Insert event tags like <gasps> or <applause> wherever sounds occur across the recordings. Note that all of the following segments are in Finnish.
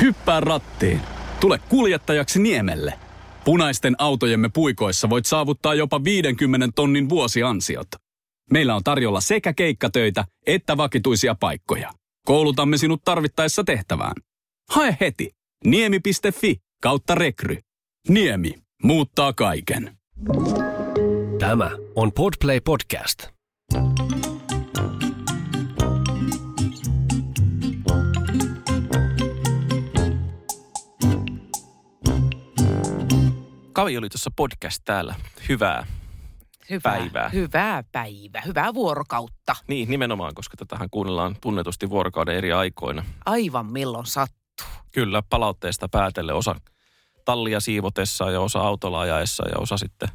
Hyppää rattiin. Tule kuljettajaksi Niemelle. Punaisten autojemme puikoissa voit saavuttaa jopa 50 tonnin vuosiansiot. Meillä on tarjolla sekä keikkatöitä että vakituisia paikkoja. Koulutamme sinut tarvittaessa tehtävään. Hae heti niemi.fi kautta rekry. Niemi muuttaa kaiken. Tämä on Podplay Podcast. Kavi oli tuossa podcast täällä. Hyvää. Hyvää Päivää. Hyvää päivää. Hyvää vuorokautta. Niin, nimenomaan, koska tätähän kuunnellaan tunnetusti vuorokauden eri aikoina. Aivan milloin sattuu. Kyllä, palautteesta päätelle osa tallia siivotessa ja osa autolla ajaessa ja osa sitten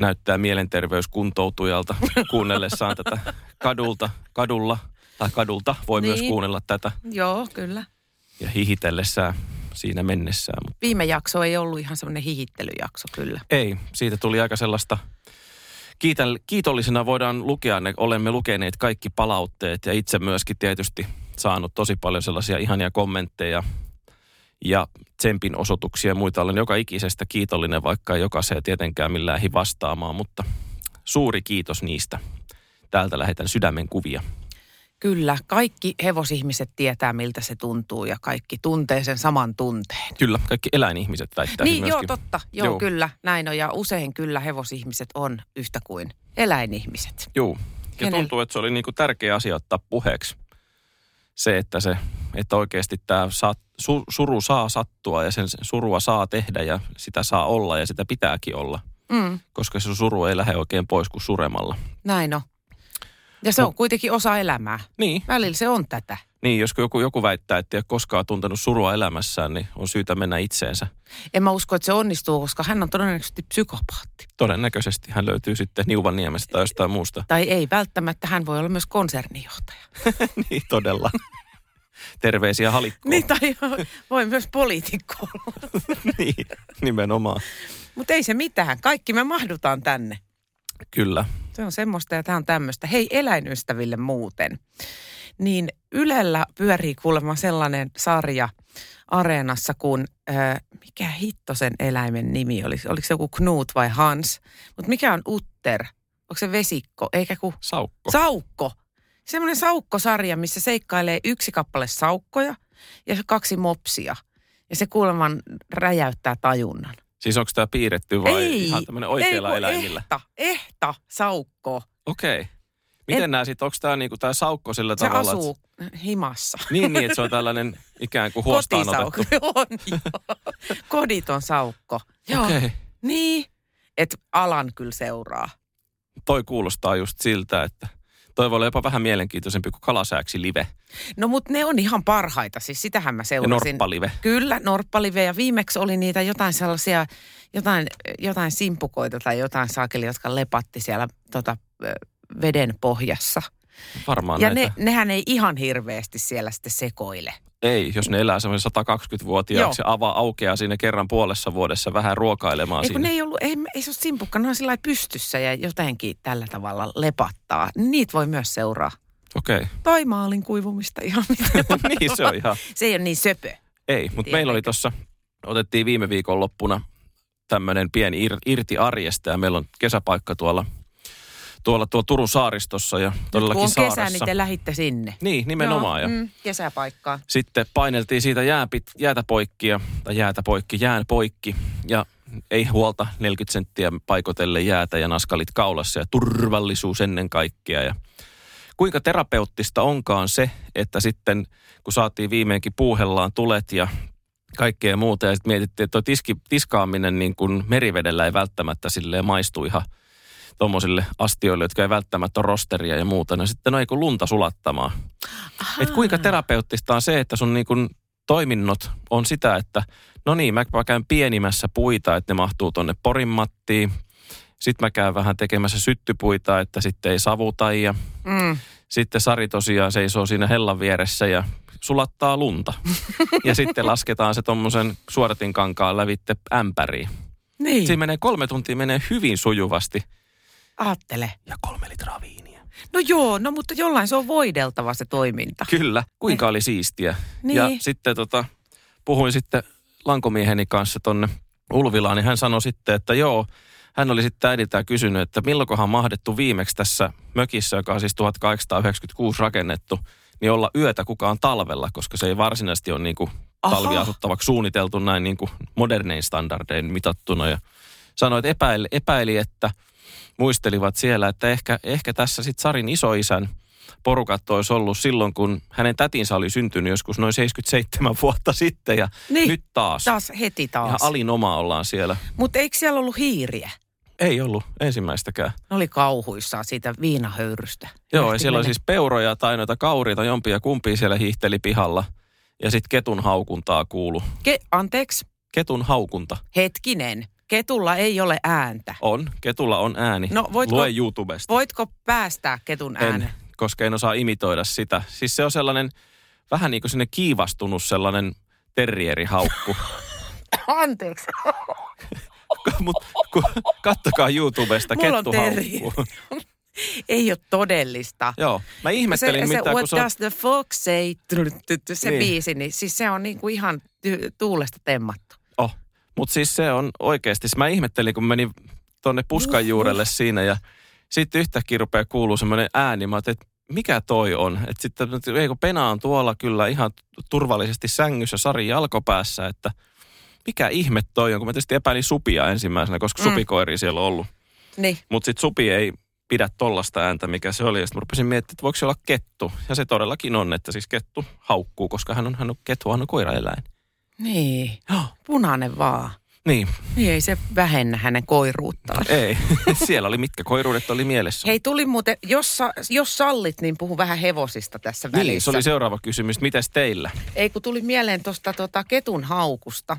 näyttää mielenterveyskuntoutujalta <laughs> kuunnellessaan tätä kadulta, kadulla tai kadulta voi niin. myös kuunnella tätä Joo, kyllä. ja hihitellessään siinä mennessään. Mutta Viime jakso ei ollut ihan semmoinen hihittelyjakso kyllä. ei, siitä tuli aika sellaista Kiitän, kiitollisena voidaan lukea ne, olemme lukeneet kaikki palautteet ja itse myöskin tietysti saanut tosi paljon sellaisia ihania kommentteja ja tsempin osoituksia ja muita. Olen joka ikisestä kiitollinen, vaikka ei jokaiseen tietenkään millään hi vastaamaan, mutta suuri kiitos niistä. Täältä lähetän sydämen kuvia. Kyllä, kaikki hevosihmiset tietää, miltä se tuntuu ja kaikki tuntee sen saman tunteen. Kyllä, kaikki eläinihmiset väittää niin, joo, myöskin. totta. Joo, Joo. joo, kyllä, näin on. Ja usein kyllä hevosihmiset on yhtä kuin eläinihmiset. Joo. Ja Kenellä? tuntuu, että se oli niinku tärkeä asia ottaa puheeksi. Se, että, se, että oikeasti tämä su, suru saa sattua ja sen surua saa tehdä ja sitä saa olla ja sitä pitääkin olla. Mm, Koska se suru ei lähde oikein pois kuin suremalla. näin on. Ja se No. on kuitenkin osa elämää. Niin, Välillä se on tätä. niin jos joku, joku väittää, että ei ole koskaan tuntenut surua elämässään, niin on syytä mennä itseensä. En mä usko, että se onnistuu, koska hän on todennäköisesti psykopaatti. Todennäköisesti hän löytyy sitten Niuvanniemestä tai jostain muusta. Tai ei välttämättä, hän voi olla myös konsernijohtaja. <laughs> niin, todella. Terveisiä halikkoon. Niin, tai voi myös poliitikko olla. <laughs> niin, nimenomaan. Mutta ei se mitään, kaikki me mahdutaan tänne. Kyllä. Se on semmoista ja tämä on tämmöistä. Hei eläinystäville muuten. Niin Ylellä pyörii kuulemma sellainen sarja Areenassa kuin, äh, mikä hitto sen eläimen nimi oli? Oliko se joku Knut vai Hans? Mutta mikä on Utter? Onko se vesikko? Eikä ku Saukko. Saukko. Semmoinen saukkosarja, missä seikkailee yksi kappale saukkoja ja kaksi mopsia. Ja se kuuleman räjäyttää tajunnan. Siis onko tämä piirretty vai ei, ihan tämmöinen oikeilla ei, eläimillä? Ehta, ehta saukko. Okei. Miten En- nämä sitten, onko tämä niinku tää saukko sillä Se tavalla? asuu himassa. Että, niin, niin, että se on tällainen ikään kuin huostaan otettu. on, <laughs> joo. Koditon saukko. Joo. Okei. Niin, että alan kyllä seuraa. Toi kuulostaa just siltä, että toi voi olla jopa vähän mielenkiintoisempi kuin kalasääksi live No mutta ne on ihan parhaita, siis sitähän mä ja seurasin. norppalive. Kyllä, norppalive ja viimeksi oli niitä jotain sellaisia, jotain, jotain simpukoita tai jotain saakeli, jotka lepatti siellä tota, veden pohjassa. Varmaan Ja näitä. ne, nehän ei ihan hirveästi siellä sitten sekoile. Ei, jos ne elää semmoisen 120-vuotiaaksi ja avaa aukeaa siinä kerran puolessa vuodessa vähän ruokailemaan Ei siinä. ne ei ollut, ei, ei se ole simpukka, ne on sillä pystyssä ja jotenkin tällä tavalla lepattaa. Niitä voi myös seuraa. Okei. Okay. Tai maalin kuivumista ihan miten <laughs> niin se on ihan. Se ei ole niin söpö. Ei, mutta meillä oli tuossa, otettiin viime viikon loppuna tämmöinen pieni ir, irti arjesta ja meillä on kesäpaikka tuolla, tuolla, tuolla Turun saaristossa ja todellakin Kun on kesä, saaressa. niin te lähitte sinne. Niin, nimenomaan. Joo, ja mm, kesäpaikkaan. sitten paineltiin siitä jääpit, jäätä poikki ja, tai jäätä poikki, jään poikki ja ei huolta 40 senttiä paikotelle jäätä ja naskalit kaulassa ja turvallisuus ennen kaikkea ja kuinka terapeuttista onkaan se, että sitten kun saatiin viimeinkin puuhellaan tulet ja kaikkea muuta ja sitten mietittiin, että tuo tiski, tiskaaminen niin kuin merivedellä ei välttämättä silleen maistu ihan tuommoisille astioille, jotka ei välttämättä ole rosteria ja muuta. No sitten no ei kun lunta sulattamaan. Et kuinka terapeuttista on se, että sun niin kuin toiminnot on sitä, että no niin, mä käyn pienimmässä puita, että ne mahtuu tonne porinmattiin. Sitten mä käyn vähän tekemässä syttypuita, että sitten ei savuta ja Mm. sitten Sari tosiaan seisoo siinä hellan vieressä ja sulattaa lunta. <laughs> ja sitten lasketaan se tuommoisen suoratinkankaan lävitte ämpäriin. Niin, Siinä menee kolme tuntia menee hyvin sujuvasti aattele. ja kolme litraa viiniä. No joo, no mutta jollain se on voideltava se toiminta. Kyllä, kuinka oli siistiä. Niin. Ja sitten tota, puhuin sitten lankomieheni kanssa tonne Ulvilaan, niin hän sanoi sitten, että joo, hän oli sitten äidiltään kysynyt, että milloinkohan on mahdettu viimeksi tässä mökissä, joka on siis 1896 rakennettu, niin olla yötä kukaan talvella, koska se ei varsinaisesti ole niin kuin talviasuttavaksi suunniteltu näin niin kuin modernein standardein mitattuna. Ja sanoi, että epäili, epäili, että muistelivat siellä, että ehkä, ehkä tässä sitten Sarin isoisän porukat olisi ollut silloin, kun hänen tätinsä oli syntynyt joskus noin 77 <laughs> vuotta sitten ja Niin. nyt taas. Taas heti taas. Ihan alinoma ollaan siellä. Mutta eikö siellä ollut hiiriä? Ei ollut ensimmäistäkään. Ne oli kauhuissaan siitä viinahöyrystä. Joo, ja Lähti siellä oli siis peuroja tai noita kauriita, jompia kumpia siellä hiihteli pihalla. Ja sitten ketun haukuntaa kuulu. Ke- anteeksi, Ketun haukunta. hetkinen. Ketulla ei ole ääntä. On, ketulla on ääni. No, voitko- Lue YouTubesta. Voitko päästää ketun äänen? En, koska en osaa imitoida sitä. Siis se on sellainen, vähän niin kuin sinne kiivastunut sellainen terrierihaukku. <laughs> Anteeksi. <laughs> Mutta kattokaa YouTubesta, Mulla on kettu terrieri. haukkuu. <laughs> ei ole todellista. Joo, mä ihmettelin, se, se mitä What kun se on... does the fox say, se Niin. biisi, niin siis se on niinku ihan tuulesta temmattu. Mutta siis se on oikeasti, mä ihmettelin, kun menin tonne puskan juurelle siinä ja sitten yhtäkkiä rupeaa kuuluu semmoinen ääni. Mä että mikä toi on? Että sitten, ei kun Pena on tuolla kyllä ihan turvallisesti sängyssä Sari jalkopäässä, että mikä ihme toi on, kun mä tietysti epäilin supia ensimmäisenä, koska Mm. supikoiri siellä on ollut. Niin. Mutta sitten supi ei pidä tollasta ääntä, mikä se oli. Ja sitten mä rupesin miettimään, että voiko se olla kettu. Ja se todellakin on, että siis kettu haukkuu, koska hän on, hän on kettu, hän on koiraeläin. Niin. Joo. Punainen vaan. Niin, Niin ei se vähennä hänen koiruuttaan. ei. <laughs> Siellä oli mitkä koiruudet oli mielessä. Hei, tuli muuten, jos, sa- jos sallit, niin puhu vähän hevosista tässä välissä. niin, se oli seuraava kysymys. Mites teillä? Ei, kun tuli mieleen tuosta tota, ketun haukusta.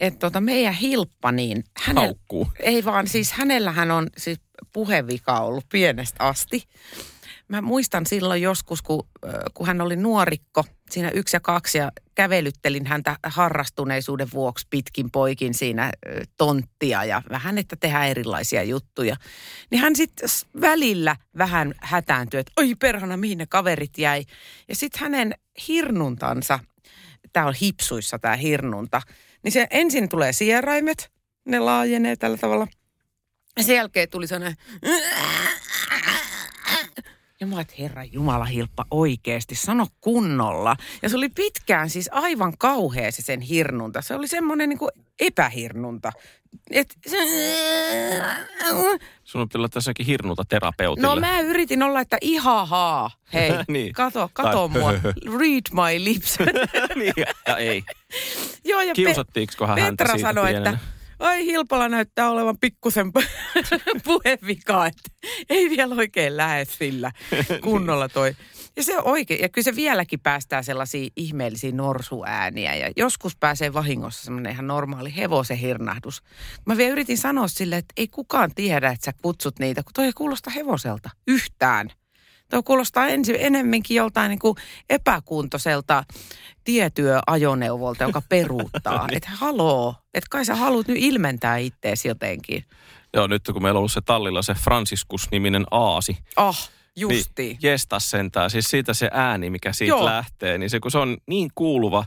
Että tota, meidän Hilppa, niin hänel, Haukkuu. ei vaan siis hänellähän on siis puhevika ollut pienestä asti. Mä muistan silloin joskus, kun, kun hän oli nuorikko, siinä yksi ja kaksi, ja kävelyttelin häntä harrastuneisuuden vuoksi pitkin poikin siinä tonttia ja vähän, että tehdään erilaisia juttuja. Niin hän sitten välillä vähän hätääntyi, että oi perhana, mihin ne kaverit jäi. Ja sitten hänen hirnuntansa, tämä on hipsuissa tämä hirnunta, niin se ensin tulee sieraimet, ne laajenee tällä tavalla. Sen jälkeen tuli sellainen... Ja mä että herra Jumala Hilppa oikeasti, sano kunnolla. Ja se oli pitkään siis aivan kauhea se sen hirnunta. Se oli semmoinen niin epähirnunta. Et. Sun on pitää tässäkin hirnuta terapeutille. No mä yritin olla, että ihahaa, hei, <laughs> Niin. kato, kato Tai mua, <laughs> read my lips. niin, ja ei. Joo, ja Pe- Petra sanoi, pienenä? että ai Hilpala näyttää olevan pikkusen <laughs> puhevikaa, että ei vielä oikein lähde sillä kunnolla toi. Ja se on oikein, ja kyllä se vieläkin päästää sellaisia ihmeellisiä norsuääniä ja joskus pääsee vahingossa semmoinen ihan normaali hevosen hirnahdus. Mä vielä yritin sanoa sille, että ei kukaan tiedä, että sä kutsut niitä, kun toi ei kuulosta hevoselta yhtään. Tuo kuulostaa ensi, enemmänkin joltain niin kuin epäkuntoiselta tietyöajoneuvolta, joka peruuttaa. <laughs> että haloo, että kai sä haluat nyt ilmentää itteesi jotenkin. Joo, nyt kun meillä on ollut se tallilla se Franciscus-niminen aasi. Oh, justiin. Niin, jestas sentään. Siis siitä se ääni, mikä siitä. Joo. lähtee, niin se kun se on niin kuuluva,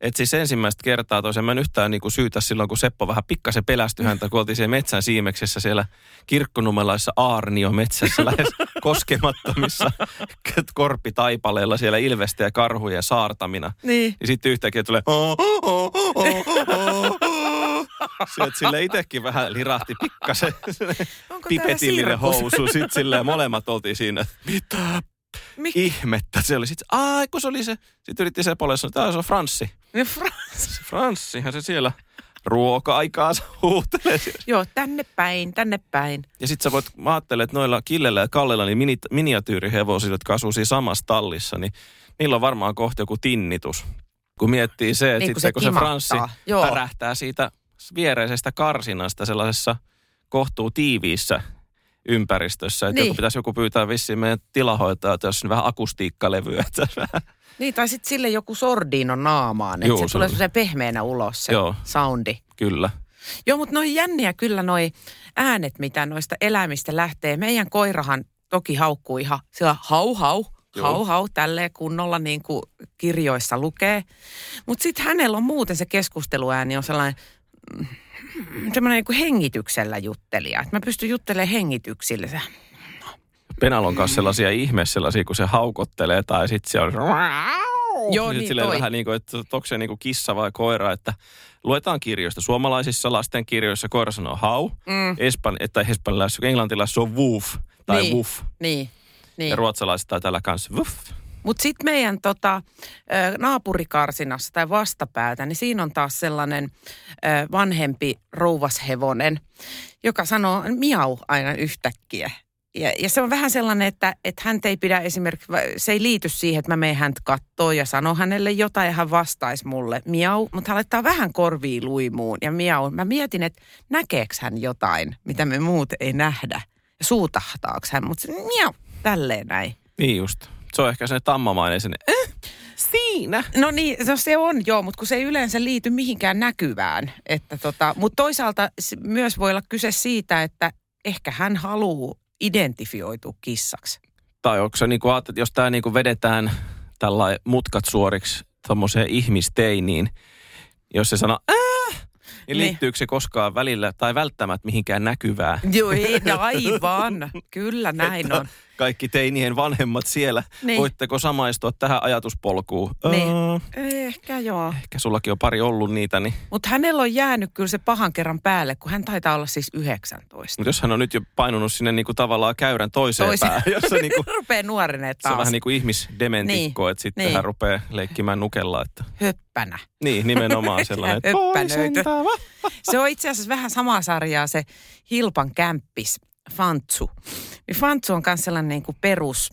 että siis ensimmäistä kertaa tosiaan mä en yhtään niin kuin syytä silloin, kun Seppo vähän pikkasen pelästyi häntä, kun oltiin siellä metsän siimeksessä siellä kirkkonummelaisessa Aarnio metsässä lähes <laughs> koskemattomissa <laughs> korpitaipaleilla siellä ilvestä ja karhuja ja saartamina. Niin. Ja sitten yhtäkkiä tulee Sieltä sille itsekin vähän lirahti pikkasen <laughs> pipetillinen housu. Sitten silleen molemmat oltiin siinä, että mitä Mik- ihmettä se oli. Sitten, ai kun se oli se. Sitten yritti Sepolle sanoa, että "Tää se on Franssi. Niin Frans. Franssihan se siellä ruoka-aikaa huutelee. Joo, tänne päin, tänne päin. Ja sitten sä voit, mä ajattelen, että noilla Killellä ja Kallella, niin mini, miniatyyrihevosilla, jotka asuu siinä samassa tallissa, niin niillä on varmaan kohta joku tinnitus. Kun miettii se, että Niin, kun sitten se kun se. Franssi Joo. pärähtää siitä viereisestä karsinasta sellaisessa kohtuu tiiviissä ympäristössä. Että Niin. joku pitäisi joku pyytää vissiin meidän tilahoitajaa, että jos on vähän akustiikkalevyä. Että vähän- Niin, tai sitten sille joku sordiinon naamaan, että se se tulee se pehmeänä ulos se Joo. soundi. Kyllä. Joo, mutta noi jänniä kyllä noi äänet, mitä noista eläimistä lähtee. Meidän koirahan toki haukkuu ihan sillä hau hau, Joo. hau hau, tälleen kunnolla niin kuin kirjoissa lukee. Mutta sitten hänellä on muuten se keskusteluääni on sellainen, mm, semmoinen niin kuin hengityksellä juttelija. Että mä pystyn juttelemaan hengityksillä. Penalon kanssa sellaisia ihme sellaisia, kun se haukottelee tai sitten se on... Joo, niin toi. vähän niin kuin, että onko se niin kuin kissa vai koira, että luetaan kirjoista. Suomalaisissa lasten kirjoissa koira sanoo hau, mm, Espan, tai espanjalaisissa, englantilaisissa se on woof tai Niin. woof. niin, Ja niin. ruotsalaiset tai tällä kanssa woof. Mutta sitten meidän tota, naapurikarsinassa tai vastapäätä, niin siinä on taas sellainen vanhempi rouvashevonen, joka sanoo miau aina yhtäkkiä. Ja, ja se on vähän sellainen, että, että hän ei pidä esimerkiksi, se ei liity siihen, että mä menen häntä kattoo ja sanon hänelle jotain ja hän vastaisi mulle miau, mutta hän laittaa vähän korviin luimuun ja miau. Mä mietin, että näkeekö hän jotain, mitä me muut ei nähdä ja suutahtaako hän, mutta se miau, tälleen näin. Niin just. Se on ehkä se tammamainen sinne. Eh, siinä. No niin, no se on joo, mutta kun se ei yleensä liity mihinkään näkyvään. Että tota, mutta toisaalta myös voi olla kyse siitä, että ehkä hän haluaa identifioitua kissaksi. Tai onko se niin kuin, että jos tämä niin kuin vedetään tällä mutkat suoriksi tuommoiseen ihmisteiniin, jos se sanoo äh, niin liittyykö se koskaan välillä tai välttämättä mihinkään näkyvää? Joo, ei, no aivan. Kyllä näin on. <laughs> Kaikki teinien vanhemmat siellä. Niin. Voitteko samaistua tähän ajatuspolkuun? Niin. Öö, Ehkä joo. ehkä sullakin on pari ollut niitä, niin Mutta hänellä on jäänyt kyllä se pahan kerran päälle, kun hän taitaa olla siis 19. mutta jos hän on nyt jo painunut sinne niin kuin tavallaan käyrän toiseen, Toiseen. päähän, jossa <laughs> niin kuin, Rupeaa nuoreneet se on taas. vähän niin kuin ihmisdementikko, Niin, että sitten niin. hän rupeaa leikkimään nukella. Että, Höppänä. niin, nimenomaan sellainen, että. <laughs> Se on itse asiassa vähän samaa sarjaa se Hilpan kämppis, Fantsu. Niin Fantsu on myös sellainen niin kuin perus,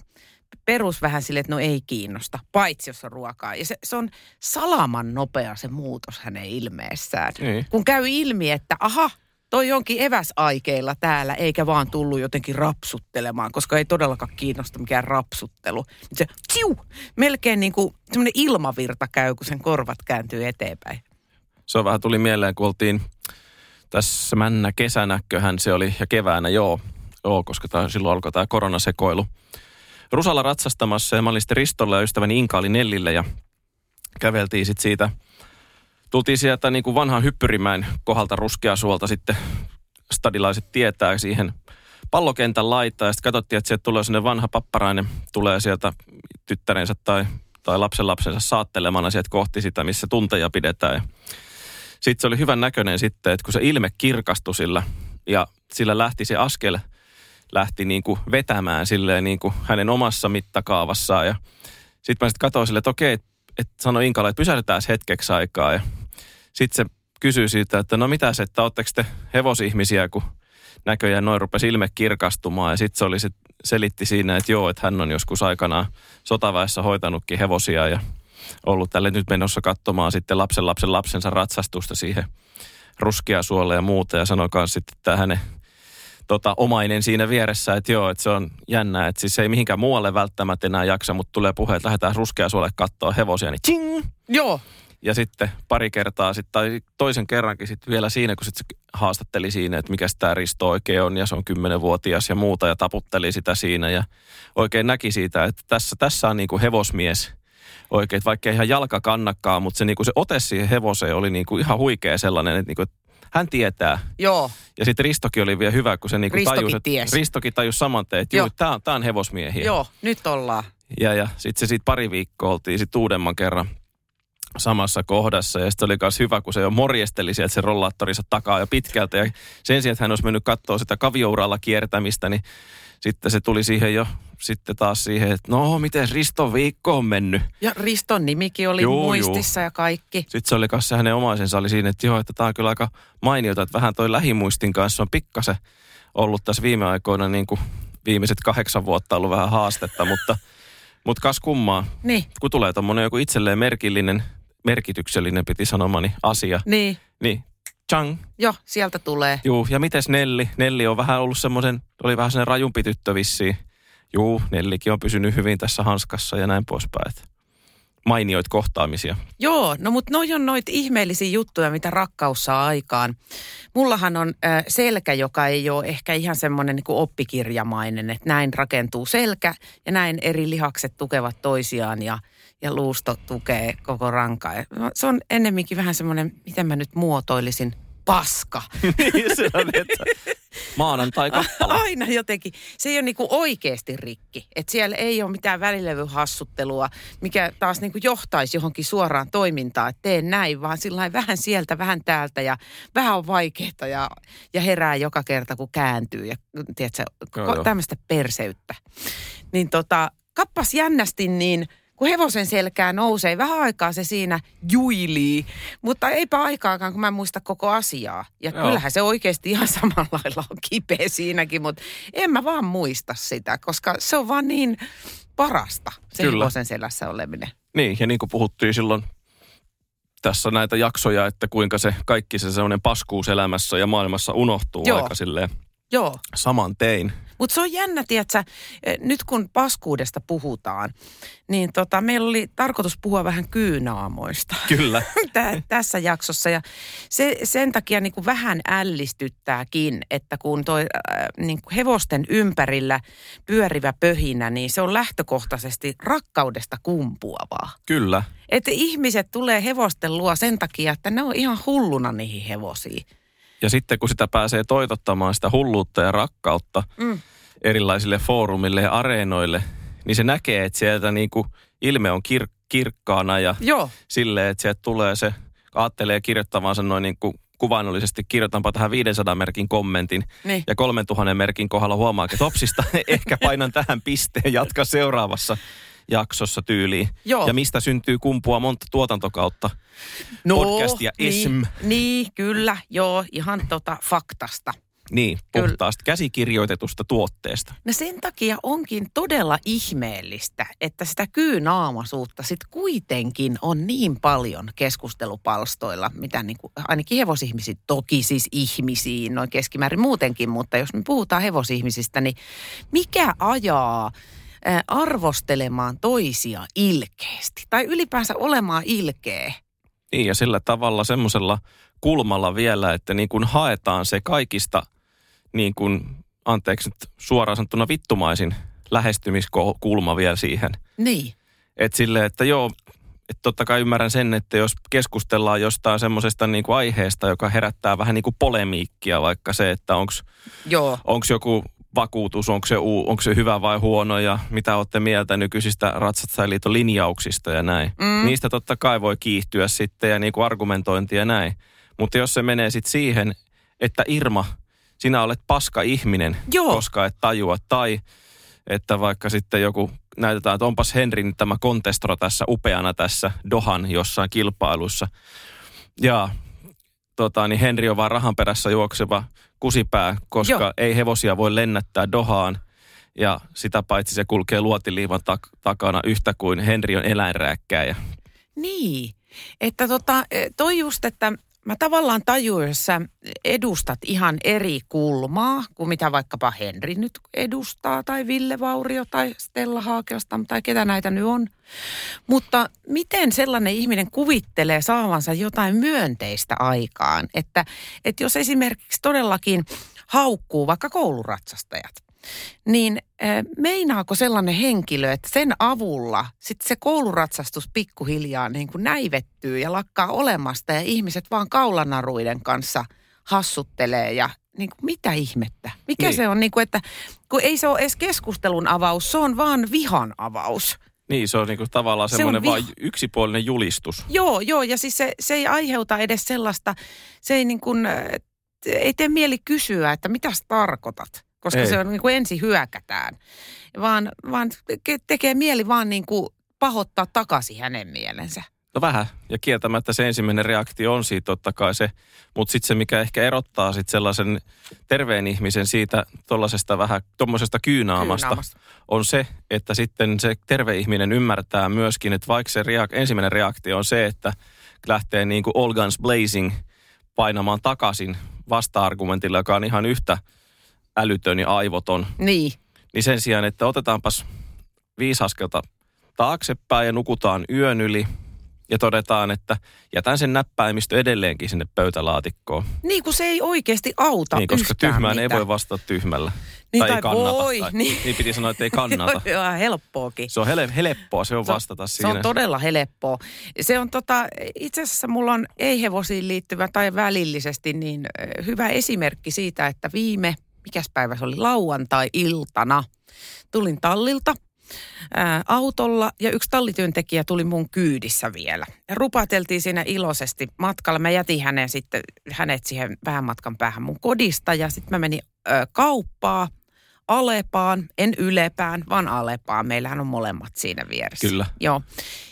perus vähän sille, että no ei kiinnosta, paitsi jos on ruokaa. Ja se, se on salaman nopea se muutos hänen ilmeessään. Niin. Kun käy ilmi, että aha, toi onkin eväsaikeilla täällä, eikä vaan tullut jotenkin rapsuttelemaan, koska ei todellakaan kiinnosta mikään rapsuttelu. Se tsiu, melkein niin kuin semmoinen ilmavirta käy, kun sen korvat kääntyy eteenpäin. Se on vähän tuli mieleen, kun oltiin tässä männä kesänäköhän se oli, ja keväänä joo, joo koska tää, silloin alkoi tämä koronasekoilu. Rusalla ratsastamassa ja mä olin sitten Ristolla ja ystäväni Inka oli Nellillä ja käveltiin sitten siitä. Tultiin sieltä niin kuin vanhan hyppyrimäen kohdalta Ruskeasuolta sitten stadilaiset tietää siihen pallokentän laittaa ja sitten katsottiin, että sieltä tulee sinne vanha papparainen, tulee sieltä tyttärensä tai, tai lapsen lapsensa saattelemana sieltä kohti sitä, missä tunteja pidetään. Ja sitten se oli hyvän näköinen sitten, että kun se ilme kirkastui sillä ja sillä lähti se askel, lähti niin kuin vetämään silleen niin kuin hänen omassa mittakaavassaan. Ja sitten mä sitten katsoin sille, että okei, että et sanoi Inkalle, että pysähdytään hetkeksi aikaa. Ja sitten se kysyi siitä, että no mitäs, että ootteko te hevosihmisiä, kun näköjään noin rupesi ilme kirkastumaan. Ja sitten se oli se, selitti siinä, että joo, että hän on joskus aikanaan sotaväessä hoitanutkin hevosia ja ollut tälle nyt menossa katsomaan sitten lapsen lapsen lapsensa ratsastusta siihen ruskeasuolle ja muuta. Ja sanoi sitten, että hänen tota, omainen siinä vieressä, että joo, että se on jännää, että siis ei mihinkään muualle välttämättä enää jaksa, mutta tulee puhe, että lähdetään ruskeasuolle katsoa hevosia, niin ching! Joo, Ja sitten pari kertaa, sit, tai toisen kerrankin sitten vielä siinä, kun sitten haastatteli siinä, että mikä tämä Risto oikein on, ja se on kymmenenvuotias ja muuta, ja taputteli sitä siinä, ja oikein näki siitä, että tässä, tässä on niinku hevosmies oikein, vaikka ei ihan jalka kannakkaan, mutta se, niinku se ote siihen hevoseen oli niinku ihan huikea sellainen, että niinku, että hän tietää. joo. Ja sitten Ristokin oli vielä hyvä, kun se niinku Ristokin tajusi, että tiesi. Ristokin tajusi saman tein, että juu, tämä on, tää on hevosmiehiä. Joo, nyt ollaan. Ja, ja sitten se siitä pari viikkoa oltiin sitten uudemman kerran samassa kohdassa. Ja sitten oli myös hyvä, kun se jo morjesteli sieltä se rollaattorinsa takaa jo pitkältä. Ja sen sijaan, että hän olisi mennyt katsoa sitä kaviouralla kiertämistä, niin sitten se tuli siihen jo sitten taas siihen, että no, miten Riston viikko on mennyt. Ja Riston nimikin oli Juu, muistissa ja kaikki. Sitten se oli kanssa hänen omaisensa oli siinä, että joo, että tämä on kyllä aika mainiota, että vähän toi lähimuistin kanssa on pikkasen ollut tässä viime aikoina niin kuin viimeiset kahdeksan vuotta ollut vähän haastetta, mutta, mutta kas kummaa, Niin, kun tulee tuommoinen joku itselleen merkillinen, merkityksellinen piti sanomani asia, niin. niin chang, Joo, sieltä tulee. juu, ja mites Nelli? Nelli on vähän ollut semmoisen, oli vähän sellainen rajumpi tyttö vissiin. Juu, Nellikin on pysynyt hyvin tässä hanskassa ja näin poispäin. mainioit kohtaamisia. Joo, no mutta noi on noita ihmeellisiä juttuja, mitä rakkaus saa aikaan. Mullahan on äh, selkä, joka ei ole ehkä ihan semmoinen niin oppikirjamainen, että näin rakentuu selkä ja näin eri lihakset tukevat toisiaan ja, ja luusto tukee koko rankaa. Se on ennemminkin vähän semmoinen, miten mä nyt muotoilisin, paska. <laughs> Niin, se on, että maanantai kappale. Aina jotenkin. Se ei ole niinku oikeasti rikki. Että siellä ei ole mitään välilevyhassuttelua, mikä taas niinku johtaisi johonkin suoraan toimintaan, että teen näin, vaan sillä vähän sieltä, vähän täältä ja vähän on vaikeaa ja, ja herää joka kerta, kun kääntyy ja tiedätkö, joo. tämmöistä perseyttä. Niin tota, kappas jännästi niin kun hevosen selkää nousee, vähän aikaa se siinä juilii, mutta eipä aikaakaan, kun mä en muista koko asiaa. Ja Joo. kyllähän se oikeasti ihan samalla lailla on kipeä siinäkin, mutta en mä vaan muista sitä, koska se on vaan niin parasta, se Kyllä. hevosen selässä oleminen. Niin, ja niin kuin puhuttiin silloin tässä näitä jaksoja, että kuinka se kaikki se sellainen paskuus elämässä ja maailmassa unohtuu Joo. aika silleen Joo, saman tein. Mutta se on jännä, tietsä, eh, nyt kun paskuudesta puhutaan, niin tota, meillä oli tarkoitus puhua vähän kyynaamoista. Kyllä. <laughs> Tä, tässä jaksossa. Ja se, sen takia niin kuin vähän ällistyttääkin, että kun toi äh, niin kuin hevosten ympärillä pyörivä pöhinä, niin se on lähtökohtaisesti rakkaudesta kumpuavaa. Kyllä. Että ihmiset tulee hevosten luo sen takia, että ne on ihan hulluna niihin hevosiin. Ja sitten kun sitä pääsee toitottamaan sitä hulluutta ja rakkautta Mm. erilaisille foorumille ja areenoille, niin se näkee, että sieltä niin kuin ilme on kir- kirkkaana ja Joo, silleen, että sieltä tulee se, ajattelee kirjoittavansa noin niin kuin kuvainnollisesti, kirjoitanpa tähän 500 merkin kommentin niin. ja 3000 merkin kohdalla huomaa, että topsista <laughs> ehkä painan tähän pisteen, jatka seuraavassa jaksossa tyyliin. Joo. Ja mistä syntyy kumpua monta tuotantokautta. Podcastia niin, SM. Niin, kyllä, joo, ihan tota faktasta. Niin, Kyllä. puhtaasta käsikirjoitetusta tuotteesta. No sen takia onkin todella ihmeellistä, että sitä kyynaamaisuutta sit kuitenkin on niin paljon keskustelupalstoilla, mitä niin kuin, ainakin hevosihmisiä, toki siis ihmisiin, noin keskimäärin muutenkin, mutta jos me puhutaan hevosihmisistä, niin mikä ajaa arvostelemaan toisia ilkeästi tai ylipäänsä olemaan ilkeä? Niin, ja sillä tavalla semmoisella kulmalla vielä, että niin kuin haetaan se kaikista, niin kuin, anteeksi nyt suoraan sanottuna vittumaisin lähestymiskulma vielä siihen. Niin, Että sille, että joo, että totta kai ymmärrän sen, että jos keskustellaan jostain semmoisesta niin aiheesta, joka herättää vähän niin kuin polemiikkia, vaikka se, että onko joku vakuutus, onko se, uu- onko se hyvä vai huono ja mitä olette mieltä nykyisistä Ratsastajaliiton linjauksista ja näin. Mm. Niistä totta kai voi kiihtyä sitten ja niin kuin argumentointia ja näin. Mutta jos se menee sitten siihen, että Irma, sinä olet paska ihminen, Joo. koska et tajua. Tai että vaikka sitten joku näytetään, että onpas Henrin tämä kontestro tässä upeana tässä Dohan jossain kilpailussa. Ja tota, niin Henri on vaan rahan perässä juokseva kusipää, koska Joo. Ei hevosia voi lennättää Dohaan. Ja sitä paitsi se kulkee luotiliivan tak- takana yhtä kuin Henri on eläinrääkkääjä. Niin, että tota, eh, toi just, että mä tavallaan tajuin, jos sä edustat ihan eri kulmaa kuin mitä vaikkapa Henri nyt edustaa, tai Ville Vaurio, tai Stella Haakeostam, tai ketä näitä nyt on. Mutta miten sellainen ihminen kuvittelee saavansa jotain myönteistä aikaan? Että, että jos esimerkiksi todellakin haukkuu vaikka kouluratsastajat, niin meinaako sellainen henkilö, että sen avulla sitten se kouluratsastus pikkuhiljaa niin kuin näivettyy ja lakkaa olemasta ja ihmiset vaan kaulanaruiden kanssa hassuttelee ja niin kuin mitä ihmettä? Mikä Niin. se on, niin kuin, että kun ei se ole edes keskustelun avaus, se on vaan vihan avaus. Niin, se on niinku tavallaan Se semmoinen viha- vain yksipuolinen julistus. Joo, joo, ja siis se, se ei aiheuta edes sellaista, se ei niin kuin, äh, ei tee mieli kysyä, että mitä sä tarkoitat, koska Ei. se on niin kuin ensin hyökätään, vaan, vaan ke- tekee mieli vaan niin kuin pahoittaa takaisin hänen mielensä. No vähän, ja kieltämättä se ensimmäinen reaktio on siitä totta kai se, mutta sitten se, mikä ehkä erottaa sit sellaisen terveen ihmisen siitä tuollaisesta vähän tuommoisesta kyynaamasta, Kyynaamasta. on se, että sitten se terve ihminen ymmärtää myöskin, että vaikka se reak- ensimmäinen reaktio on se, että lähtee niin kuin all guns blazing painamaan takaisin vasta-argumentilla, joka on ihan yhtä älytön ja aivoton, Niin, niin sen sijaan, että otetaanpas viisi askelta taaksepäin ja nukutaan yön yli. Ja todetaan, että jätän sen näppäimistö edelleenkin sinne pöytälaatikkoon. Niin kuin se ei oikeasti auta Niin, koska tyhmään ei mitään. voi vastata tyhmällä. Niin, tai tai ei kannata. voi, tai, niin. niin piti sanoa, että ei <laughs> kannata. Joo, joo, helppoakin. Se on hele, helppoa, se on vastata se siinä. on todella helppoa. Se on tota, itse asiassa mulla on ei-hevosiin liittyvä tai välillisesti niin hyvä esimerkki siitä, että viime, mikäs päivä se oli, lauantai-iltana tulin tallilta ää, autolla ja yksi tallityöntekijä tuli mun kyydissä vielä. Ja rupateltiin siinä iloisesti matkalla. Mä jätin hänen sitten, hänet siihen vähän matkan päähän mun kodista ja sitten mä menin ö, kauppaa Alepaan, en Ylepään, vaan Alepaan. Meillähän on molemmat siinä vieressä. Kyllä. Joo.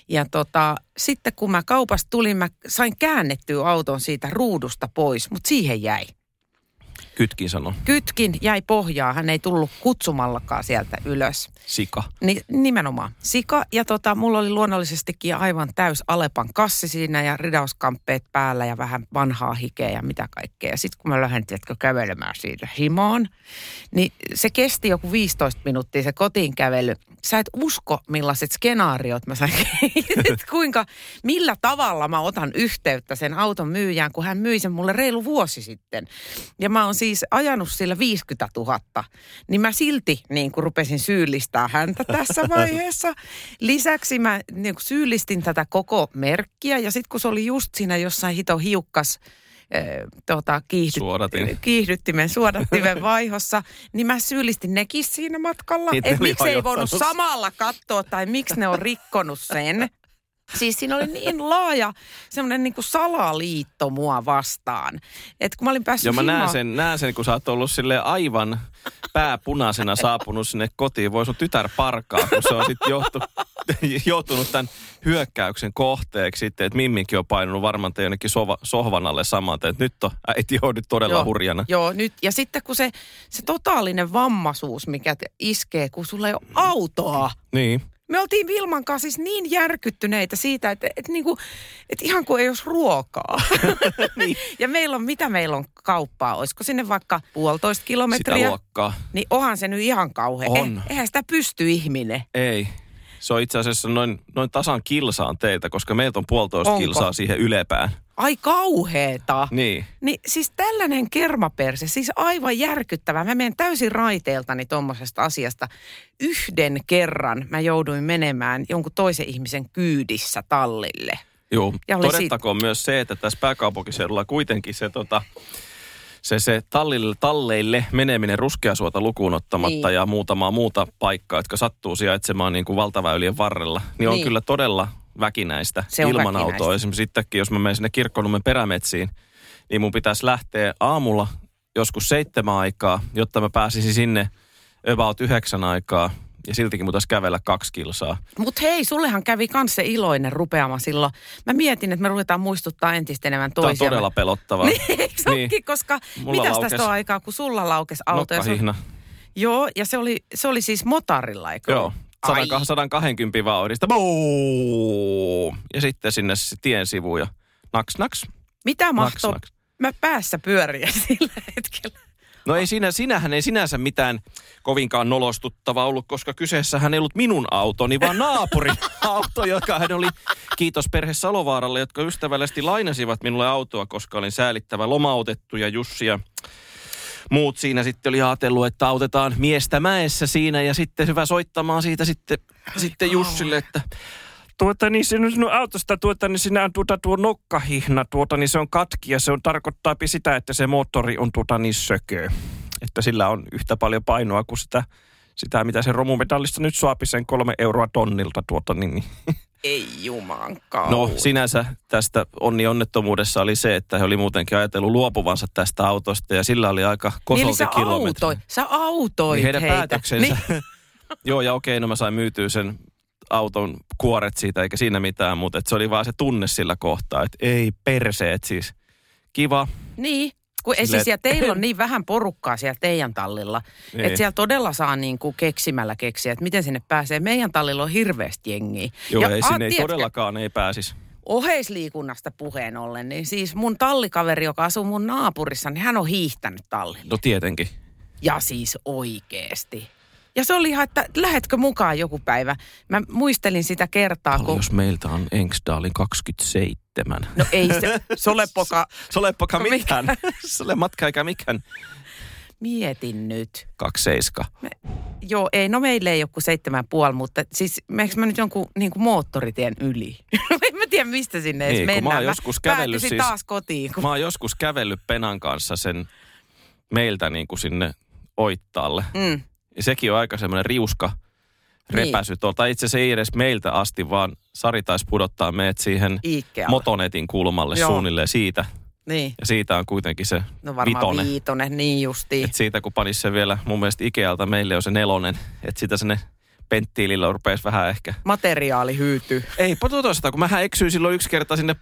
Ja tota, sitten kun mä kaupasta tulin, mä sain käännettyä auton siitä ruudusta pois, mutta siihen jäi. Kytkin sano. Kytkin jäi pohjaan, hän ei tullut kutsumallakaan sieltä ylös. Sika. Ni, nimenomaan. Sika ja tota, mulla oli luonnollisestikin aivan täys Alepan kassi siinä ja ridauskamppeet päällä ja vähän vanhaa hikeä ja mitä kaikkea. Ja sitten kun mä lähdin tiedätkö, kävelemään siitä himaan, niin se kesti joku 15 minuuttia se kotiin kävely. Sä et usko millaiset skenaariot mä sain, kuinka, millä tavalla mä otan yhteyttä sen auton myyjään, kun hän myi sen mulle reilu vuosi sitten. Ja mä oon siis ajanut sillä 50 000, niin mä silti niin kuin rupesin syyllistää häntä tässä <laughs> vaiheessa. Lisäksi mä niin kuin syyllistin tätä koko merkkiä ja sitten kun se oli just siinä jossain hito hiukkas äh, tota, kiihdyt, Suodatin. kiihdyttimen, suodattimen <laughs> vaihossa, niin mä syyllistin nekin siinä matkalla. Että miksi ei voinut samalla katsoa tai miksi ne on rikkonut sen. <laughs> Siis siinä oli niin laaja semmoinen niin kuin salaliitto mua vastaan. Että kun mä olin päässyt Joo, mä näen sen, näen sen, kun sä oot ollut sille aivan pääpunaisena saapunut sinne kotiin. Voi sun tytär parkaa, kun se on sitten johtu, <laughs> joutunut tämän hyökkäyksen kohteeksi sitten, että Mimminkin on painunut varmaan te jonnekin sova, sohvan alle saman, että nyt on, äiti on nyt todella Joo, hurjana. Joo, nyt. Ja sitten kun se, se totaalinen vammaisuus, mikä iskee, kun sulla ei ole autoa. Niin. Me oltiin Vilman kanssa siis niin järkyttyneitä siitä, että, että, niinku, että ihan kuin ei olisi ruokaa. <laughs> niin. Ja meillä on, mitä meillä on kauppaa? Olisiko sinne vaikka puolitoista Sitä kilometriä? luokkaa. Niin onhan se nyt ihan kauhean. On. Eh, eihän sitä pysty ihminen. Ei. Se on itse asiassa noin, noin tasan kilsaan teitä, koska meiltä on puolitoista Onko? kilsaa siihen ylepään. Ai kauheeta. Niin. Niin siis tällainen kermaperse, siis aivan järkyttävää. Mä menen täysin raiteeltani tuommoisesta asiasta. Yhden kerran mä jouduin menemään jonkun toisen ihmisen kyydissä tallille. Joo, todettakoon myös se, että tässä pääkaupunkiseudulla kuitenkin se, tota, se, se tallille, talleille meneminen ruskeasuota lukuun ottamatta Niin. ja muutamaa muuta paikkaa, jotka sattuu sijaitsemaan niin kuin valtaväylien varrella, niin, on Niin. kyllä todella väkinäistä Se on ilman väkinäistä. autoa. Esimerkiksi sittenkin, jos mä menen sinne Kirkkonummen perämetsiin, niin mun pitäisi lähteä aamulla joskus seitsemän aikaa, jotta mä pääsisin sinne about yhdeksän aikaa. Ja siltikin mun taisi kävellä kaksi kilsaa. Mutta hei, sullehan kävi kans se iloinen rupeama silloin. Mä mietin, että me ruvetaan muistuttaa entistä enemmän Tämä on todella pelottavaa. <laughs> Niin, Niin. koska Mulla mitäs laukes- tästä on aikaa, kun sulla laukesi auto? ja Nokkahihna. Joo, ja se oli, se oli siis motarilla, eikö Joo. Ollut? Ai. 100, 120 vauhdista. Ja sitten sinne tien sivu ja naks naks. Mitä Naks, mahtoi? naks. Mä päässä pyöriä <laughs> sillä hetkellä. No ei siinä, sinähän ei sinänsä mitään kovinkaan nolostuttavaa ollut, koska kyseessähän ei ollut minun autoni, vaan naapurin <laughs> auto, joka hän oli, kiitos perhe Salovaaralle, jotka ystävällisesti lainasivat minulle autoa, koska olin säälittävä lomautettu ja Jussi ja muut siinä sitten oli ajatellut, että autetaan miestä mäessä siinä ja sitten hyvä soittamaan siitä sitten, sitten Jussille, että Tuota niin, sinun autosta tuota, niin sinä on tuota, tuo nokkahihna, tuota, niin se on katki ja se on, tarkoittaa sitä, että se moottori on tuota niin sökö. Että sillä on yhtä paljon painoa kuin sitä, sitä mitä se romumetallista nyt suapi sen kolme euroa tonnilta tuota niin. niin. <laughs> Ei juman No sinänsä tästä onni onnettomuudessa oli se, että he oli muutenkin ajatellut luopuvansa tästä autosta ja sillä oli aika niin, kosolti sä kilometri. autoit, sä autoit Niin heidän heitä. päätöksensä. Niin, <laughs> Joo, ja okei, no mä sain myytyä sen auton kuoret siitä, eikä siinä mitään, mutta se oli vaan se tunne sillä kohtaa, että ei perseet siis. Kiva. niin. Kun ei Silleen, siis, ja teillä on <laughs> niin vähän porukkaa siellä teidän tallilla, Niin. että siellä todella saa niin kuin keksimällä keksiä, että miten sinne pääsee. Meidän tallilla on hirveästi jengiä. Joo, ja ei a- sinne ei tiedätkö, todellakaan ei pääsisi. Oheisliikunnasta puheen ollen, niin siis mun tallikaveri, joka asuu mun naapurissa, niin hän on hiihtänyt tallille. No tietenkin. Ja siis oikeesti. Ja se oli ihan, että lähetkö mukaan joku päivä. Mä muistelin sitä kertaa, kun... Jos meiltä on Engsdalin 27. No ei se, solepoka. <laughs> Solepoka Mikä? mikään. <laughs> Sole matka eikä mikään. Mietin nyt. 27. Joo, ei, no meille ei ole kuin seitsemän puoli, mutta siis meneekö mä nyt jonkun niin kuin moottoritien yli? <laughs> en mä tiedä, mistä sinne edes Niin, kun mä mennään. oon joskus kävellyt siis- taas kotiin. Kun... Mä oon joskus kävellyt Penan kanssa sen meiltä niin kuin sinne Oittaalle. Mm. Ja sekin on aika semmoinen riuska repäsy niin. tuolta. Itse asiassa ei edes meiltä asti, vaan Sari taisi pudottaa meidät siihen Iikkealla. motonetin kulmalle Joo. suunnilleen siitä. Niin. Ja siitä on kuitenkin se No varmaan vitonen. viitonen, niin justiin. Et siitä kun panisi se vielä, mun mielestä Ikealta meille on se nelonen. Että sitä sinne penttiilillä rupesi vähän ehkä. Materiaali hyytyy. Ei, toisaalta, kun mähän eksyin silloin yksi kerta sinne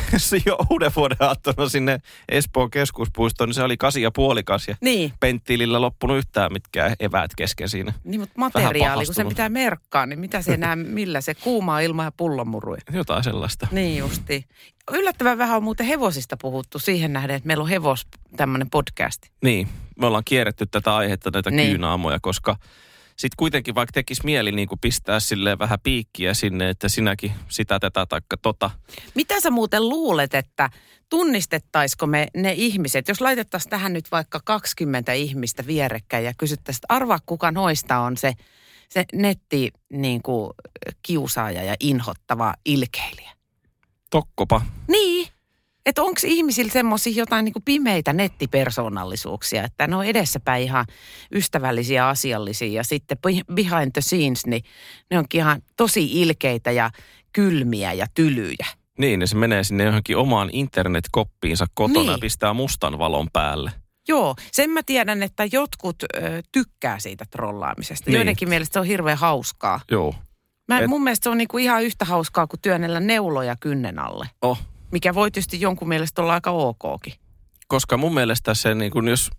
<laughs> jo uuden vuoden aattona sinne Espoon keskuspuistoon, niin se oli kasi ja puolikas ja Niin, penttiilillä loppunut yhtään mitkään eväät kesken siinä. niin mutta materiaali, kun se pitää merkkaa, niin mitä se enää, millä se kuumaa ilma ja pullonmuruja. Jotain sellaista. Niin justi. Yllättävän vähän on muuten hevosista puhuttu siihen nähden, että meillä on hevos tämmöinen podcast. Niin, me ollaan kierretty tätä aihetta, näitä niin. kyynaamoja, koska sitten kuitenkin vaikka tekisi mieli niin kuin pistää silleen vähän piikkiä sinne, että sinäkin sitä, tätä taikka tota. Mitä sä muuten luulet, että tunnistettaisiko me ne ihmiset, jos laitettaisiin tähän nyt vaikka 20 ihmistä vierekkäin ja kysyttäisiin, että arvaa kuka noista on se, se netti niin kuin, kiusaaja ja inhottava ilkeilijä. Tokkopa. Niin, että onko ihmisillä semmoisia jotain niin kuin pimeitä nettipersonallisuuksia, että ne on edessäpäin ihan ystävällisiä, asiallisia ja sitten be- behind the scenes, niin ne onkin ihan tosi ilkeitä ja kylmiä ja tylyjä. Niin, ja se menee sinne johonkin omaan internetkoppiinsa kotona Niin. ja pistää mustan valon päälle. Joo, sen mä tiedän, että jotkut ö, tykkää siitä trollaamisesta. Niin. Joidenkin mielestä se on hirveän hauskaa. Joo. Mä, Et- mun mielestä se on niinku ihan yhtä hauskaa kuin työnnellä neuloja kynnen alle. Oh, Mikä voi tietysti jonkun mielestä olla aika okkin. koska mun mielestä se, niin kun jos,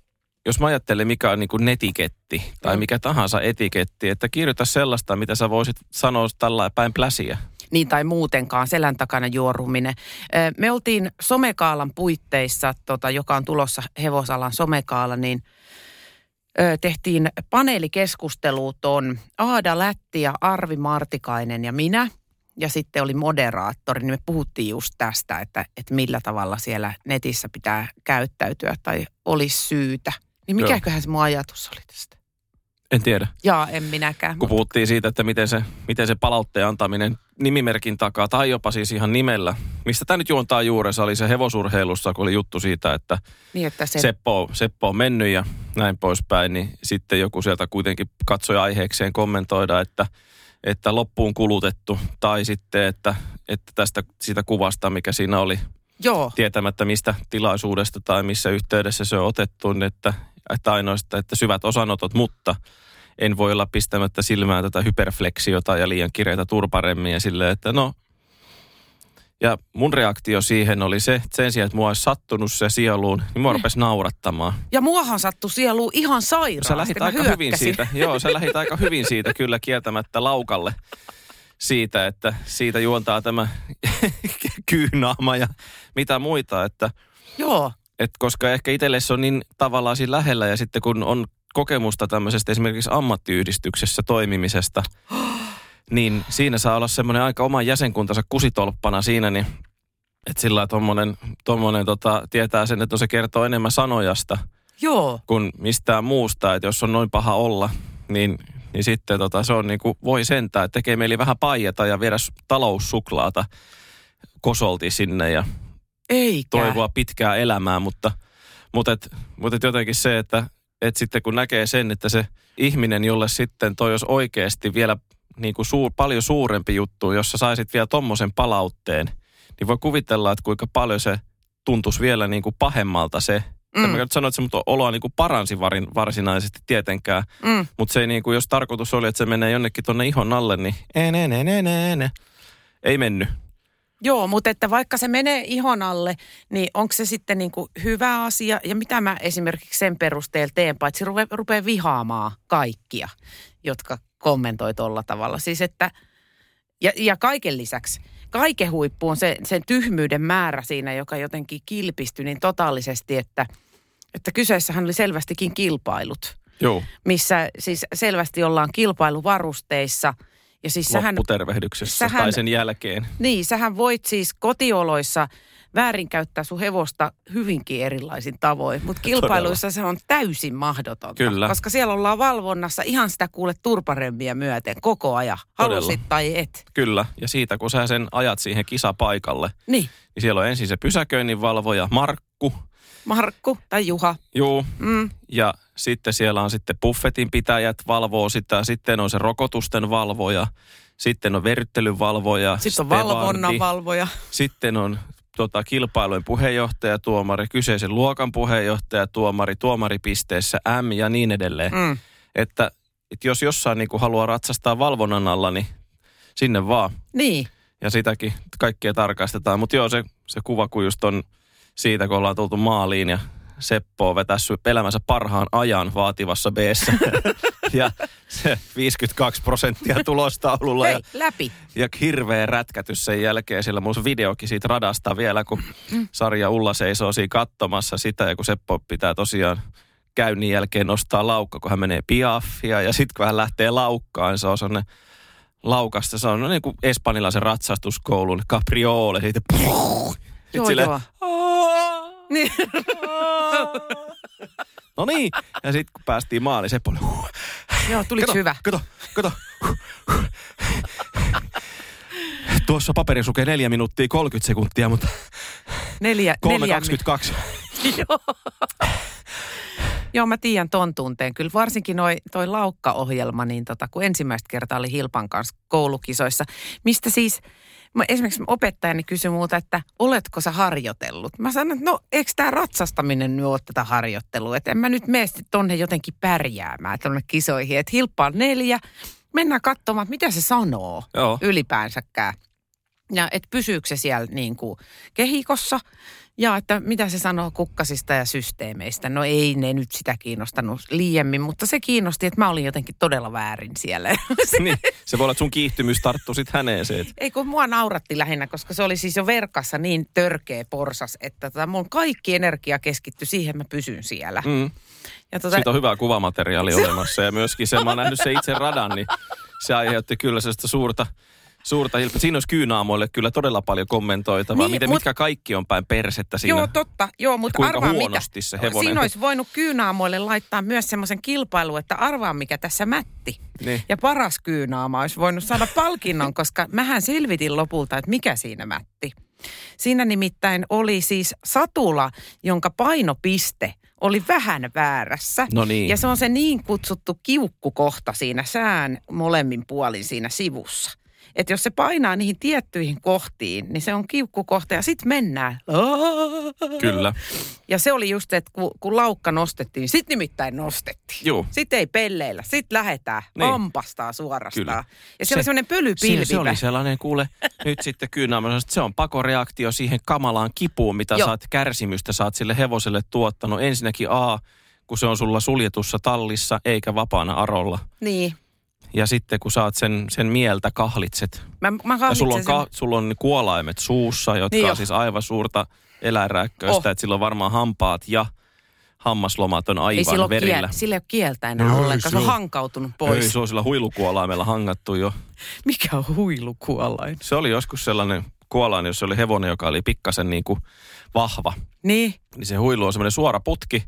jos mä ajattelen mikä on niin netiketti tai Mm. mikä tahansa etiketti, että kirjoita sellaista, mitä sä voisit sanoa tällä päin pläsiä. niin tai muutenkaan selän takana juoruminen. Me oltiin somekaalan puitteissa, tota, joka on tulossa hevosalan somekaala, niin tehtiin paneelikeskustelu ton Aada Lätti ja Arvi Martikainen ja minä. Ja sitten oli moderaattori, niin me puhuttiin just tästä, että, että millä tavalla siellä netissä pitää käyttäytyä tai olisi syytä. Niin mikäköhän se mun ajatus oli tästä? En tiedä. Jaa, en minäkään. Kun puhuttiin siitä, että miten se, miten se palautteen antaminen nimimerkin takaa tai jopa siis ihan nimellä. Mistä tämä nyt juontaa juurensa oli se hevosurheilussa, kun oli juttu siitä, että niin, että se, Seppo, Seppo on mennyt ja näin poispäin, niin sitten joku sieltä kuitenkin katsoi aiheekseen kommentoida, että, että loppuun kulutettu tai sitten, että, että tästä siitä kuvasta, mikä siinä oli joo, tietämättä mistä tilaisuudesta tai missä yhteydessä se on otettu, niin että, että ainoastaan, että syvät osanotot, mutta en voi olla pistämättä silmään tätä hyperfleksiota ja liian kireitä turparemmia silleen, että no. Ja mun reaktio siihen oli se, että sen sijaan, että mua olisi sattunut se sieluun, niin mua rupesi naurattamaan. ja muahan sattui sieluun ihan sairaasti. Sä lähit aika hyvin siitä, joo, sä lähit aika hyvin siitä kyllä kieltämättä laukalle siitä, että siitä juontaa tämä <laughs> kyynaama ja mitä muita, että Joo, et koska ehkä itselle se on niin tavallaan siinä lähellä ja sitten kun on kokemusta tämmöisestä esimerkiksi ammattiyhdistyksessä toimimisesta, <gasps> niin siinä saa olla semmoinen aika oman jäsenkuntansa kusitolppana siinä, niin että sillä tommonen, tommonen tota, tietää sen, että no se kertoo enemmän sanojasta joo. kuin mistään muusta, että jos on noin paha olla, niin, niin sitten tota, se on niin kuin, voi sentää, että tekee mieli vähän paijata ja viedä taloussuklaata kosolti sinne ja Eikä. toivoa pitkää elämää, mutta, mutta, et, mutta et jotenkin se, että et sitten kun näkee sen, että se ihminen, jolle sitten toi olisi oikeasti vielä niin kuin suur, paljon suurempi juttu, jos sä saisit vielä tommosen palautteen, niin voi kuvitella, että kuinka paljon se tuntuisi vielä niin kuin pahemmalta se. Mm. Mä nyt sano, että se mut oloa niin kuin paransi varin, varsinaisesti tietenkään, Mm. mutta se ei niin kuin, jos tarkoitus oli, että se menee jonnekin tuonne ihon alle, niin ei, ne, ne, ne, ne, ne. ei mennyt. Joo, mutta että vaikka se menee ihon alle, niin onko se sitten niin kuin hyvä asia? Ja mitä mä esimerkiksi sen perusteella teen, paitsi rupe, rupeaa vihaamaan kaikkia, jotka kommentoi tuolla tavalla. Siis että, ja, ja kaiken lisäksi, kaiken huippu on se, sen tyhmyyden määrä siinä, joka jotenkin kilpistyi niin totaalisesti, että, että kyseessähän oli selvästikin kilpailut. Joo, missä siis selvästi ollaan kilpailuvarusteissa. Ja siis sähän, lopputervehdyksessä sähän- tai sen jälkeen. niin, sähän voit siis kotioloissa väärinkäyttää sun hevosta hyvinkin erilaisin tavoin, mutta kilpailuissa se on täysin mahdotonta. Kyllä. Koska siellä ollaan valvonnassa ihan sitä kuule turparemmiä myöten koko ajan, Todella. halusit tai et. Kyllä, ja siitä kun sä sen ajat siihen kisapaikalle, Niin, niin siellä on ensin se pysäköinninvalvoja Markku, Markku tai Juha. juu, Mm, ja sitten siellä on sitten buffetin pitäjät valvoo sitä, sitten on se rokotusten valvoja, sitten on verryttelyn valvoja, sitten on valvonnan valvoja. sitten on tota, kilpailujen puheenjohtaja, tuomari, kyseisen luokan puheenjohtaja, tuomari, tuomaripisteessä M ja niin edelleen. Mm. Että, että jos jossain niin kuin haluaa ratsastaa valvonnan alla, niin sinne vaan. Niin, Ja sitäkin kaikkea tarkastetaan. Mutta joo, se, se kuva kun just on siitä, kun ollaan tultu maaliin ja Seppo on vetässyt elämänsä parhaan ajan vaativassa b <laughs> <laughs> ja se 52 prosenttia tulostaululla ja, hei, läpi. ja hirveä rätkätys sen jälkeen. Siellä mun videokin siitä radasta vielä, kun Sarja Ulla seisoo siinä katsomassa sitä ja kun Seppo pitää tosiaan käynnin jälkeen nostaa laukka, kun hän menee piaffia ja sitten kun hän lähtee laukkaan, se on sellainen laukasta, se on no niin kuin espanjalaisen ratsastuskoulun capriole, siitä Sitten Joo, joo. "Aa, Niin. No niin, ja sitten kun päästiin maaliin, Seppo oli, "Huh, Joo, kato, hyvä? Kato, kato. Tuossa paperi sukee 4 minuuttia 30 sekuntia, mutta Neljä, neljä, 3.22. Joo. Joo, mä tiedän ton tunteen. Kyllä varsinkin noi, toi laukkaohjelma, niin tota, kun ensimmäistä kertaa oli Hilpan kanssa koulukisoissa, mistä siis, mä, esimerkiksi opettajani kysyi muuta, että oletko sä harjoitellut? Mä sanoin, että no eikö tämä ratsastaminen nyt ole tätä harjoittelua, että en mä nyt mene sit tonne jotenkin pärjäämään tonne kisoihin, että Hilppa on neljä, mennään katsomaan, että mitä se sanoo Joo. ylipäänsäkään. Ja että pysyykö se siellä niin kuin kehikossa ja että mitä se sanoo kukkasista ja systeemeistä. No ei ne nyt sitä kiinnostanut liiemmin, mutta se kiinnosti, että mä olin jotenkin todella väärin siellä. <laughs> niin, se voi olla, että sun kiihtymys tarttuu sit häneen se, että Ei kun mua nauratti lähinnä, koska se oli siis jo verkassa niin törkeä porsas, että tota, mun kaikki energia keskittyi siihen, että mä pysyn siellä. mm, Ja tota, siitä on hyvää kuvamateriaalia olemassa. Ja myöskin se, mä oon nähnyt se itse radan, niin se aiheutti kyllä sellaista suurta, suurta hilpä. Siinä olisi kyynaamoille kyllä todella paljon kommentoitavaa. Niin, Miten, mut- mitkä kaikki on päin persettä siinä. Joo, totta. Joo, mutta kuinka arvaa huonosti mitä. se hevonen- Siinä olisi voinut kyynaamoille laittaa myös semmoisen kilpailun, että arvaa mikä tässä mätti. Niin. Ja paras kyynaama olisi voinut saada palkinnon, koska mähän selvitin lopulta, että mikä siinä mätti. Siinä nimittäin oli siis satula, jonka painopiste oli vähän väärässä. No niin. Ja se on se niin kutsuttu kiukkukohta siinä sään molemmin puolin siinä sivussa. Että jos se painaa niihin tiettyihin kohtiin, niin se on kiukkukohta ja sitten mennään. Kyllä. Ja se oli just, että kun, kun laukka nostettiin, sitten nimittäin nostettiin. Joo. Sitten ei pelleillä, sitten lähdetään Niin. ampastaa suorastaan. Kyllä. Ja se, oli semmoinen pölypilvi. Se, se oli sellainen, kuule, nyt sitten kyynäämässä, että se on pakoreaktio siihen kamalaan kipuun, mitä Joo. saat kärsimystä, saat sille hevoselle tuottanut. Ensinnäkin A, kun se on sulla suljetussa tallissa eikä vapaana arolla. Niin. Ja sitten kun saat sen, sen mieltä kahlitset. Mä, mä Ja sulla on, ka, sulla on kuolaimet suussa, jotka Niin jo. on siis aivan suurta eläinrääkköistä. Oh. Että sillä on varmaan hampaat ja hammaslomat on ei aivan sillä ole, verillä. kiel, sillä ei ole kieltä enää Ei, ollenkaan. Se on se on- hankautunut Ei, pois. se on sillä huilukuolaimella hangattu jo. <laughs> Mikä on huilukuolain? Se oli joskus sellainen kuolain, jos se oli hevonen, joka oli pikkasen niin kuin vahva. Niin. Niin se huilu on semmoinen suora putki,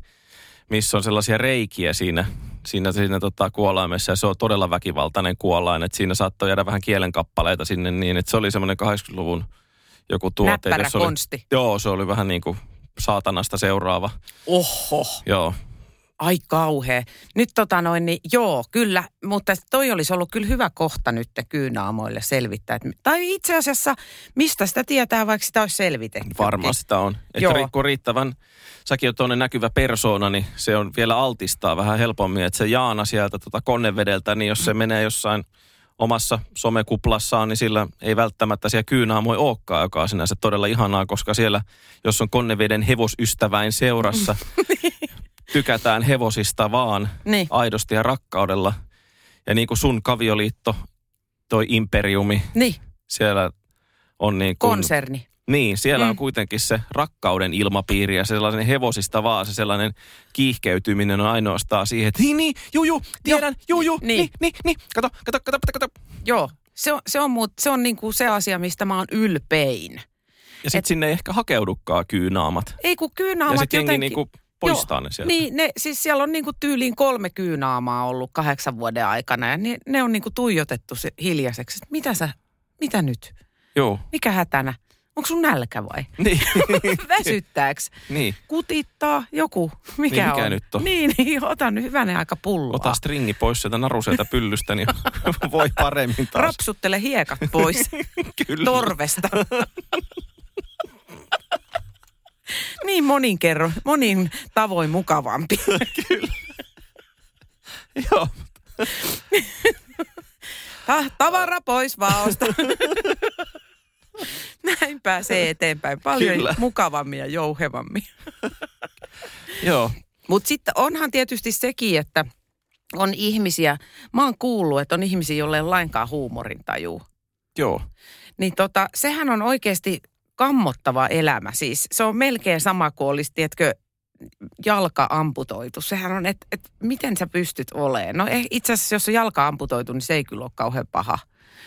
missä on sellaisia reikiä siinä, siinä, siinä tota kuolaimessa. Ja se on todella väkivaltainen kuolain, että siinä saattoi jäädä vähän kielenkappaleita sinne niin. Että se oli semmoinen 80-luvun joku tuote. Näppärä jossa oli, konsti. Joo, se oli vähän niin kuin saatanasta seuraava. Oho. Joo, Ai kauhea. Nyt tota noin, niin joo, kyllä, mutta toi olisi ollut kyllä hyvä kohta nyt kyynaamoille selvittää. Että, tai itse asiassa, mistä sitä tietää, vaikka sitä olisi selvitetty. varmaan sitä on. Että Joo. ri- kun riittävän, säkin on tuonne näkyvä persoona, niin se on vielä altistaa vähän helpommin. Että se Jaana sieltä tota konnevedeltä, niin jos se menee jossain omassa somekuplassaan, niin sillä ei välttämättä siellä kyynaamoja olekaan, joka on sinänsä todella ihanaa, koska siellä, jos on konneveden hevosystäväin seurassa, <laughs> tykätään hevosista vaan Niin. aidosti ja rakkaudella. Ja niin kuin sun kavioliitto, toi imperiumi, Niin, siellä on niin kuin, konserni. Niin, siellä mm. on kuitenkin se rakkauden ilmapiiri ja sellainen hevosista vaan se sellainen kiihkeytyminen on ainoastaan siihen, että niin, niin, juu, juu, tiedän, juu, juu, niin, Niin. niin, niin, kato, kato, kato, kato, kato. Joo, se on, se on, muut, se on niinku se asia, mistä mä oon ylpein. Ja sitten sinne ei ehkä hakeudukaan kyynaamat. Ei kun ja kyynaamat sitten jengi jotenkin... niinku poistaa ne sieltä. Niin, ne, siis siellä on niinku tyyliin kolme kyynaamaa ollut kahdeksan vuoden aikana ja ne, ne on niinku tuijotettu se hiljaiseksi. Mitä sä, mitä nyt? Joo, Mikä hätänä? Onko sun nälkä vai? <laughs> niin, <laughs> Väsyttääks? niin. Kutittaa joku? Mikä, Niin, mikä on? nyt on? <laughs> Niin, niin, ota nyt hyvänen aika pulloa. Ota stringi pois sieltä naruselta pyllystä, niin voi paremmin taas. Rapsuttele hiekat pois Kyllä. torvesta. <laughs> niin monin kerro, monin tavoin mukavampi. <laughs> Joo, <laughs> Ta- tavara pois vaosta. Näin pääsee eteenpäin. Paljon Kyllä. mukavammin ja jouhevammin. joo. Mutta sitten onhan tietysti sekin, että on ihmisiä, mä oon kuullut, että on ihmisiä, joille ei lainkaan huumorintaju. Joo. Niin tota, sehän on oikeasti kammottava elämä. Siis se on melkein sama kuin olisi, tiedätkö, jalka amputoitu. Sehän on, että et, miten sä pystyt olemaan. No eh, itse asiassa, jos on jalka amputoitu, niin se ei kyllä ole kauhean paha.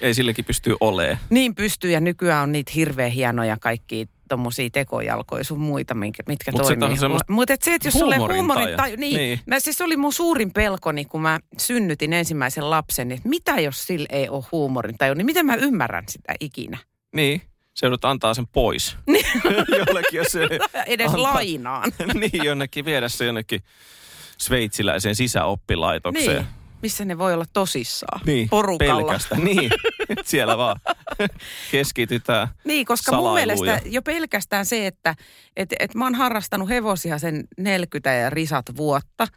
Ei sillekin pystyy olee. Niin pystyy ja nykyään on niitä hirveän hienoja kaikkia tommosia tekojalkoja sun muita, mitkä, mitkä Mut se toimii. semmoista Mutta se, että jos sulle huumorintaju. huumorintaju, niin, Niin. Mä, siis se oli mun suurin pelkoni, kun mä synnytin ensimmäisen lapsen, että mitä jos sillä ei ole huumorintaju, niin miten mä ymmärrän sitä ikinä? Niin, se joudut antaa sen pois. <laughs> Jollekin, jos se Edes antaa- lainaan. <laughs> niin, jonnekin viedä se jonnekin sveitsiläiseen sisäoppilaitokseen. Niin, missä ne voi olla tosissaan. Niin, Porukalla. pelkästä. <laughs> Niin, siellä vaan keskitytään. Niin, koska mun mielestä jo pelkästään se, että et, et mä oon harrastanut hevosia sen 40 ja risat vuotta,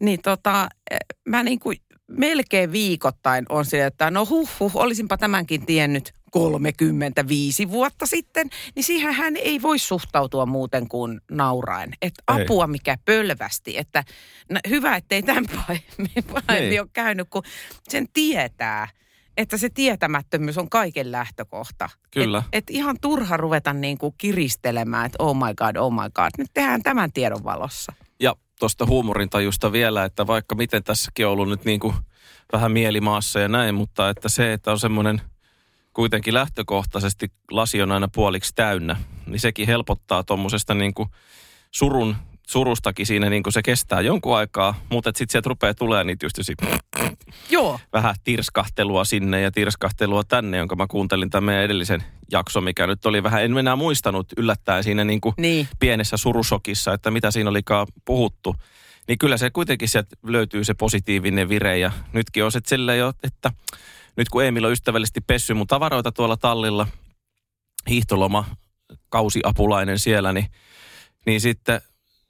niin tota, eh, mä niin kuin melkein viikoittain on sillä, että no huh, huh olisinpa tämänkin tiennyt 35 vuotta sitten, niin siihen hän ei voi suhtautua muuten kuin nauraen. Että apua mikä pölvästi, että no, hyvä, ettei tämän pahemmin, <laughs> pahemmin Niin. ole käynyt, kun sen tietää, että se tietämättömyys on kaiken lähtökohta. Kyllä. Et, et ihan turha ruveta niin kuin kiristelemään, että oh my god, oh my god. Nyt tehdään tämän tiedon valossa. Tuosta huumorintajusta vielä, että vaikka miten tässäkin on ollut nyt niin kuin vähän mielimaassa ja näin, mutta että se, että on semmoinen kuitenkin lähtökohtaisesti lasi on aina puoliksi täynnä, niin sekin helpottaa tuommoisesta niin kuin surun, surustakin siinä niin kuin se kestää jonkun aikaa, mutta sitten sieltä rupeaa tulemaan niitä just Joo. vähän tirskahtelua sinne ja tirskahtelua tänne, jonka mä kuuntelin tämän meidän edellisen jakso, mikä nyt oli vähän, en enää muistanut yllättäen siinä niin kuin Niin. pienessä surusokissa, että mitä siinä olikaan puhuttu. Niin kyllä se kuitenkin sieltä löytyy se positiivinen vire ja nytkin on se silleen jo, että nyt kun Emil on ystävällisesti pessy mun tavaroita tuolla tallilla, hiihtoloma, kausiapulainen siellä, niin, niin sitten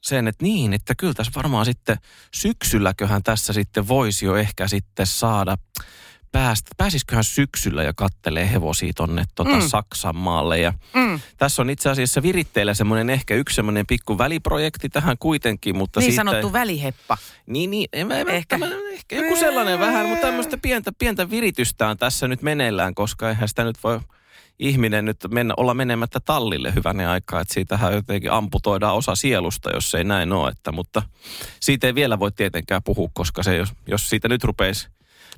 sen, että niin, että kyllä tässä varmaan sitten syksylläköhän tässä sitten voisi jo ehkä sitten saada päästä, pääsisiköhän syksyllä ja kattelee hevosia tonne tota Mm. Saksan maalle ja Mm. tässä on itse asiassa viritteillä semmoinen ehkä yksi semmoinen pikku väliprojekti tähän kuitenkin, mutta Niin siitä... sanottu väliheppa. Niin, niin en mä, en Ehkä. ehkä. ehkä joku sellainen vähän, mutta tämmöistä pientä, pientä viritystä on tässä nyt meneillään, koska eihän sitä nyt voi ihminen nyt mennä, olla menemättä tallille hyvänen aikaa, että siitähän jotenkin amputoidaan osa sielusta, jos ei näin ole, että, mutta siitä ei vielä voi tietenkään puhua, koska se, jos, jos siitä nyt rupeisi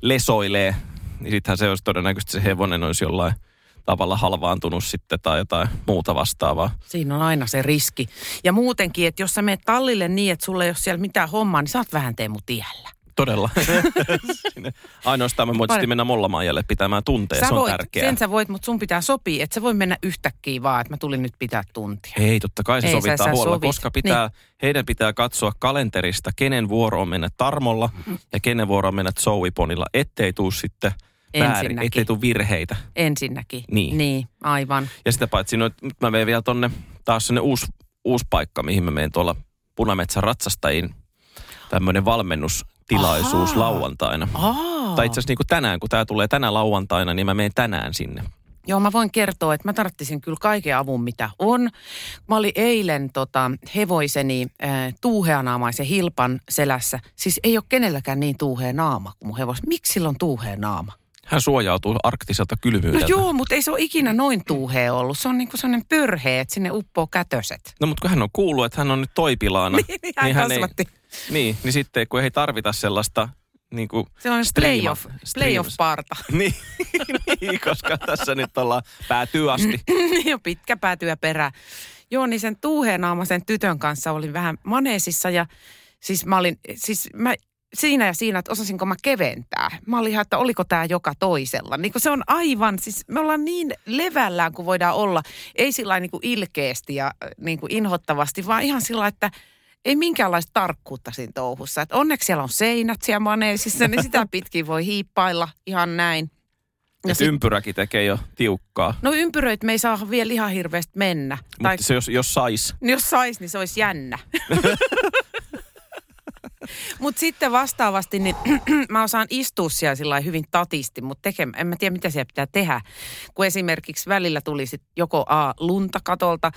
lesoilee, niin sittenhän se olisi todennäköisesti se hevonen olisi jollain tavalla halvaantunut sitten tai jotain muuta vastaavaa. Siinä on aina se riski. Ja muutenkin, että jos sä menet tallille niin, että sulla ei ole siellä mitään hommaa, niin saat vähän Teemu tiellä. Todella. <laughs> Ainoastaan me voit Pare- mennä Mollamaajalle pitämään tunteja, Sä se on voit, tärkeää. sen sä voit, mutta sun pitää sopia, että sä voi mennä yhtäkkiä vaan, että mä tulin nyt pitää tuntia. Ei, totta kai se Ei, sä- sovitaan sä huolella, sovit. Niin. koska pitää, heidän pitää katsoa kalenterista, kenen vuoro on mennä Tarmolla ja kenen vuoro on mennä Zouiponilla, ettei tuu sitten väärin, ettei tuu virheitä. Ensinnäkin. Niin. Niin, aivan. Ja sitä paitsi, no, nyt mä menen vielä tonne taas sinne uusi, uusi paikka, mihin mä menen tuolla Punametsän ratsastajien tämmöinen valmennustilaisuus Ahaa. lauantaina. Aa. Tai itse asiassa niin kuin tänään, kun tämä tulee tänä lauantaina, niin mä menen tänään sinne. Joo, mä voin kertoa, että mä tarvitsin kyllä kaiken avun, mitä on. Mä olin eilen tota, hevoiseni äh, tuuheanaamaisen hilpan selässä. Siis ei ole kenelläkään niin tuuhea naama kuin mun hevos. Miksi sillä on tuuhea naama? Hän suojautuu arktiselta No kylmyydeltä. joo, mutta ei se ole ikinä noin tuuhea ollut. Se on niin kuin sellainen pörhe, että sinne uppoo kätöset. No mutta kun hän on kuullut, että hän on nyt toipilaana. <laughs> Niin, hän kasvatti. Ei, niin, niin sitten kun ei tarvita sellaista niin kuin Sellainen striima- playoff, playoff-parta. <laughs> Niin, niin, koska tässä nyt ollaan päätyy asti. <laughs> jo pitkä päätyä perä. Joo, niin sen tuuheenaamaisen tytön kanssa olin vähän maneesissa ja siis mä olin, siis mä siinä ja siinä, että osasinko mä keventää. Mä olin ihan, että oliko tämä joka toisella. Niin se on aivan, siis me ollaan niin levällään kuin voidaan olla. Ei sillä niin kuin ilkeästi ja äh, niin kuin inhottavasti, vaan ihan sillä että ei minkäänlaista tarkkuutta siinä touhussa. Että onneksi siellä on seinät siellä maneesissa, niin sitä <laughs> pitkin voi hiippailla ihan näin. Ja sit- ympyräkin tekee jo tiukkaa. No ympyröit me ei saa vielä ihan hirveästi mennä. Tai Mutta se jos, jos sais. niin jos sais, niin se olisi jännä. <laughs> Mutta sitten vastaavasti, niin <clears throat> mä osaan istua siellä sillä hyvin tatisti, mutta teke, en mä tiedä, mitä siellä pitää tehdä. Kun esimerkiksi välillä tuli sit joko A, lunta katolta,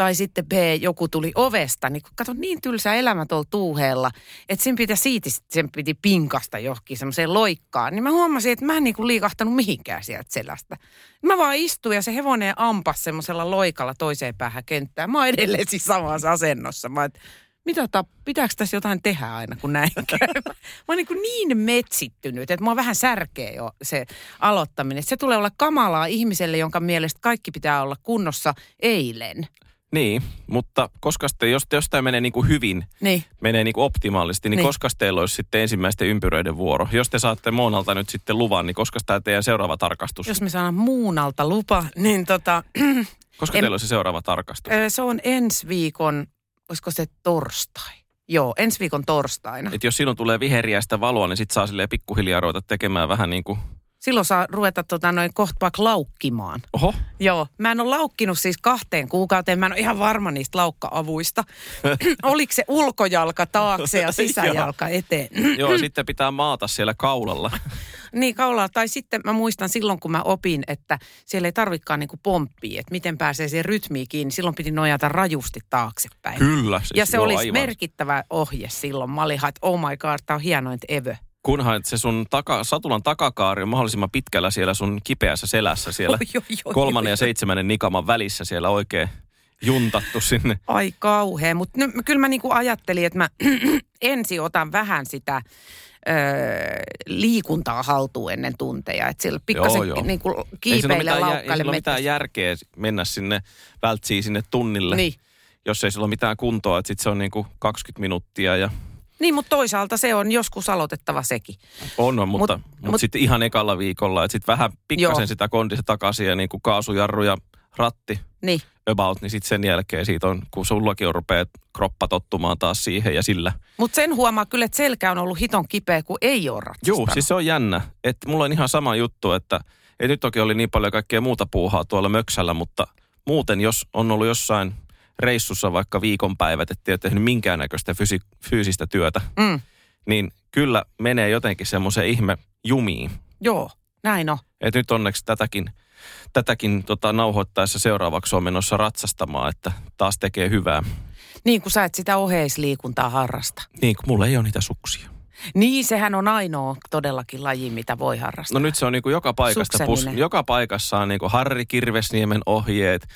tai sitten B, joku tuli ovesta. Niin kato, niin tylsä elämä tuolla tuuheella, että sen pitää siitisti, sen piti pinkasta johonkin semmoiseen loikkaan. Niin mä huomasin, että mä en niinku liikahtanut mihinkään sieltä selästä. Mä vaan istuin ja se hevonen ampas semmoisella loikalla toiseen päähän kenttää. Mä oon edelleen siis samassa asennossa. Mä et, mitä ta, pitääkö tässä jotain tehdä aina, kun näin <laughs> käy? Mä oon niin, kuin niin metsittynyt, että mua vähän särkee jo se aloittaminen. Se tulee olla kamalaa ihmiselle, jonka mielestä kaikki pitää olla kunnossa eilen. Niin, mutta koska sitten, jos, jos tämä menee niin kuin hyvin, Niin. menee niin kuin optimaalisesti, niin, Niin. koska teillä olisi sitten ensimmäisten ympyröiden vuoro? Jos te saatte Moonalta nyt sitten luvan, niin koska tämä teidän seuraava tarkastus? Jos me saadaan muunalta lupa, niin tota, <clears throat> koska en- teillä on se seuraava tarkastus? se on ensi viikon, olisiko se torstai? Joo, ensi viikon torstaina. Että jos silloin tulee viheriä sitä valoa, niin sitten saa silleen pikkuhiljaa ruveta tekemään vähän niin kuin, Silloin saa ruveta tota, noin kohta laukkimaan. oho, Joo, mä en ole laukkinut siis kahteen kuukauteen. Mä en ole ihan varma niistä laukka-avuista. <laughs> Oliko se ulkojalka taakse ja <laughs> sisäjalka eteen? joo, <clears throat> sitten pitää maata siellä kaulalla. <laughs> niin kaulaa. Tai sitten mä muistan silloin, kun mä opin, että siellä ei tarvikaan niinku pomppia, että miten pääsee siihen rytmiin kiinni. Silloin piti nojata rajusti taaksepäin. Kyllä. Siis, ja se joo, olisi aivan. merkittävä ohje silloin. Mä olin, että oh my god, tää on hienointa ever. Kunhan se sun taka, satulan takakaari on mahdollisimman pitkällä siellä sun kipeässä selässä siellä Oi, oi, oi, kolmannen oi, ja seitsemännen nikaman välissä siellä oikein juntattu sinne. Ai kauhea, mutta kyllä mä niinku ajattelin, että mä <clears throat> ensin otan vähän sitä ö, liikuntaa haltuun ennen tunteja. Että sillä pikkasen Joo, joo. niinku Ei kiipeillä mitään, jär- ei laukkaille ole mitään järkeä mennä sinne, vältsiä sinne tunnille, Niin. jos ei sillä ole mitään kuntoa. Että sitten se on niin kuin 20 minuuttia ja Niin, mutta toisaalta se on joskus aloitettava sekin. on, on mutta, Mut- mut, mutta mut- sitten ihan ekalla viikolla. Että sitten vähän pikkasen Joo. sitä kondista takaisin ja niin kuin kaasujarru ja ratti Niin. About, niin sitten sen jälkeen siitä on, kun sullakin on rupeaa kroppa tottumaan taas siihen ja sillä. Mutta sen huomaa kyllä, että selkä on ollut hiton kipeä, kun ei ole ratsastanut. Joo, siis se on jännä. Että mulla on ihan sama juttu, että et nyt toki oli niin paljon kaikkea muuta puuhaa tuolla möksällä, mutta muuten jos on ollut jossain reissussa vaikka viikonpäivät, ettei ole tehnyt minkäännäköistä fysi- fyysistä työtä, Mm, niin kyllä menee jotenkin semmoisen ihme jumiin. joo, näin on. Et nyt onneksi tätäkin, tätäkin tota, nauhoittaessa seuraavaksi on menossa ratsastamaan, että taas tekee hyvää. Niin kuin sä et sitä oheisliikuntaa harrasta. Niin, kun mulla ei ole niitä suksia. Niin, sehän on ainoa todellakin laji, mitä voi harrastaa. No nyt se on niin kuin joka paikasta, pus, joka paikassa on niin kuin Harri Kirvesniemen ohjeet,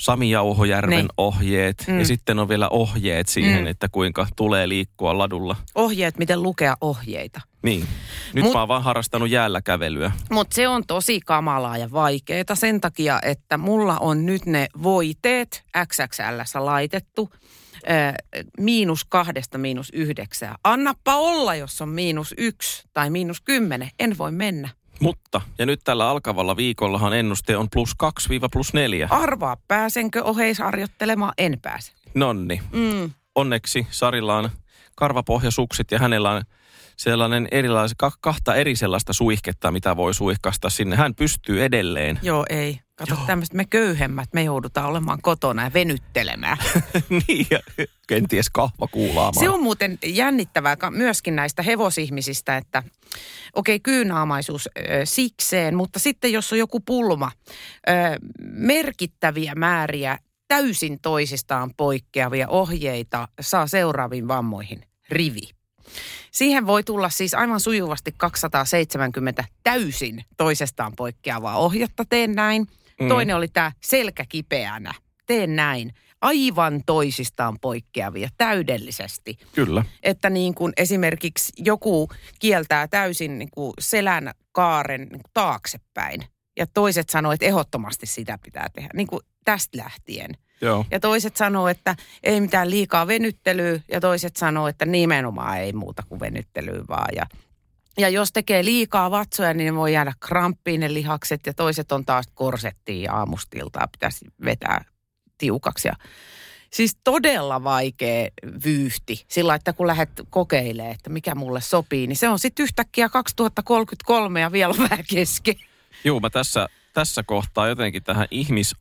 Sami Jauhojärven Niin. ohjeet Mm. ja sitten on vielä ohjeet siihen, Mm. että kuinka tulee liikkua ladulla. Ohjeet, miten lukea ohjeita. Niin. Nyt Mut- mä oon vaan harrastanut jäällä kävelyä. Mutta se on tosi kamalaa ja vaikeaa sen takia, että mulla on nyt ne voiteet XXL laitettu ö, miinus kahdesta miinus yhdeksää. Annappa olla, jos on miinus yksi tai miinus kymmenen. En voi mennä. Mutta, ja nyt tällä alkavalla viikollahan ennuste on plus 2-plus 4. Arvaa, pääsenkö oheisharjoittelemaan? En pääse. Nonni. Mm. Onneksi Sarilla on karvapohjasukset ja hänellä on sellainen erilainen, ka- kahta eri sellaista suihketta, mitä voi suihkasta sinne. Hän pystyy edelleen. Joo, ei. Kato tämmöistä, me köyhemmät, me joudutaan olemaan kotona ja venyttelemään. <laughs> niin, ja kenties kahva kuulaamaan. Se on muuten jännittävää myöskin näistä hevosihmisistä, että okei, okay, kyynaamaisuus ö, sikseen, mutta sitten jos on joku pulma, ö, merkittäviä määriä täysin toisistaan poikkeavia ohjeita saa seuraaviin vammoihin. Rivi. Siihen voi tulla siis aivan sujuvasti 270 täysin toisestaan poikkeavaa ohjetta. Teen näin. Mm. Toinen oli tämä selkäkipeänä. Teen näin. Aivan toisistaan poikkeavia täydellisesti. Kyllä. Että niin kuin esimerkiksi joku kieltää täysin niin kuin selän kaaren niin kuin taaksepäin. Ja toiset sanoo, että ehdottomasti sitä pitää tehdä. Niin kuin tästä lähtien. Joo. Ja toiset sanoo, että ei mitään liikaa venyttelyä ja toiset sanoo, että nimenomaan ei muuta kuin venyttelyä vaan. Ja, ja jos tekee liikaa vatsoja, niin ne voi jäädä kramppiin ne lihakset ja toiset on taas korsettiin ja aamustiltaa pitäisi vetää tiukaksi. Ja siis todella vaikea vyyhti sillä, että kun lähdet kokeilemaan, että mikä mulle sopii, niin se on sitten yhtäkkiä 2033 ja vielä vähän kesken. Joo, mä tässä, tässä kohtaa jotenkin tähän ihmis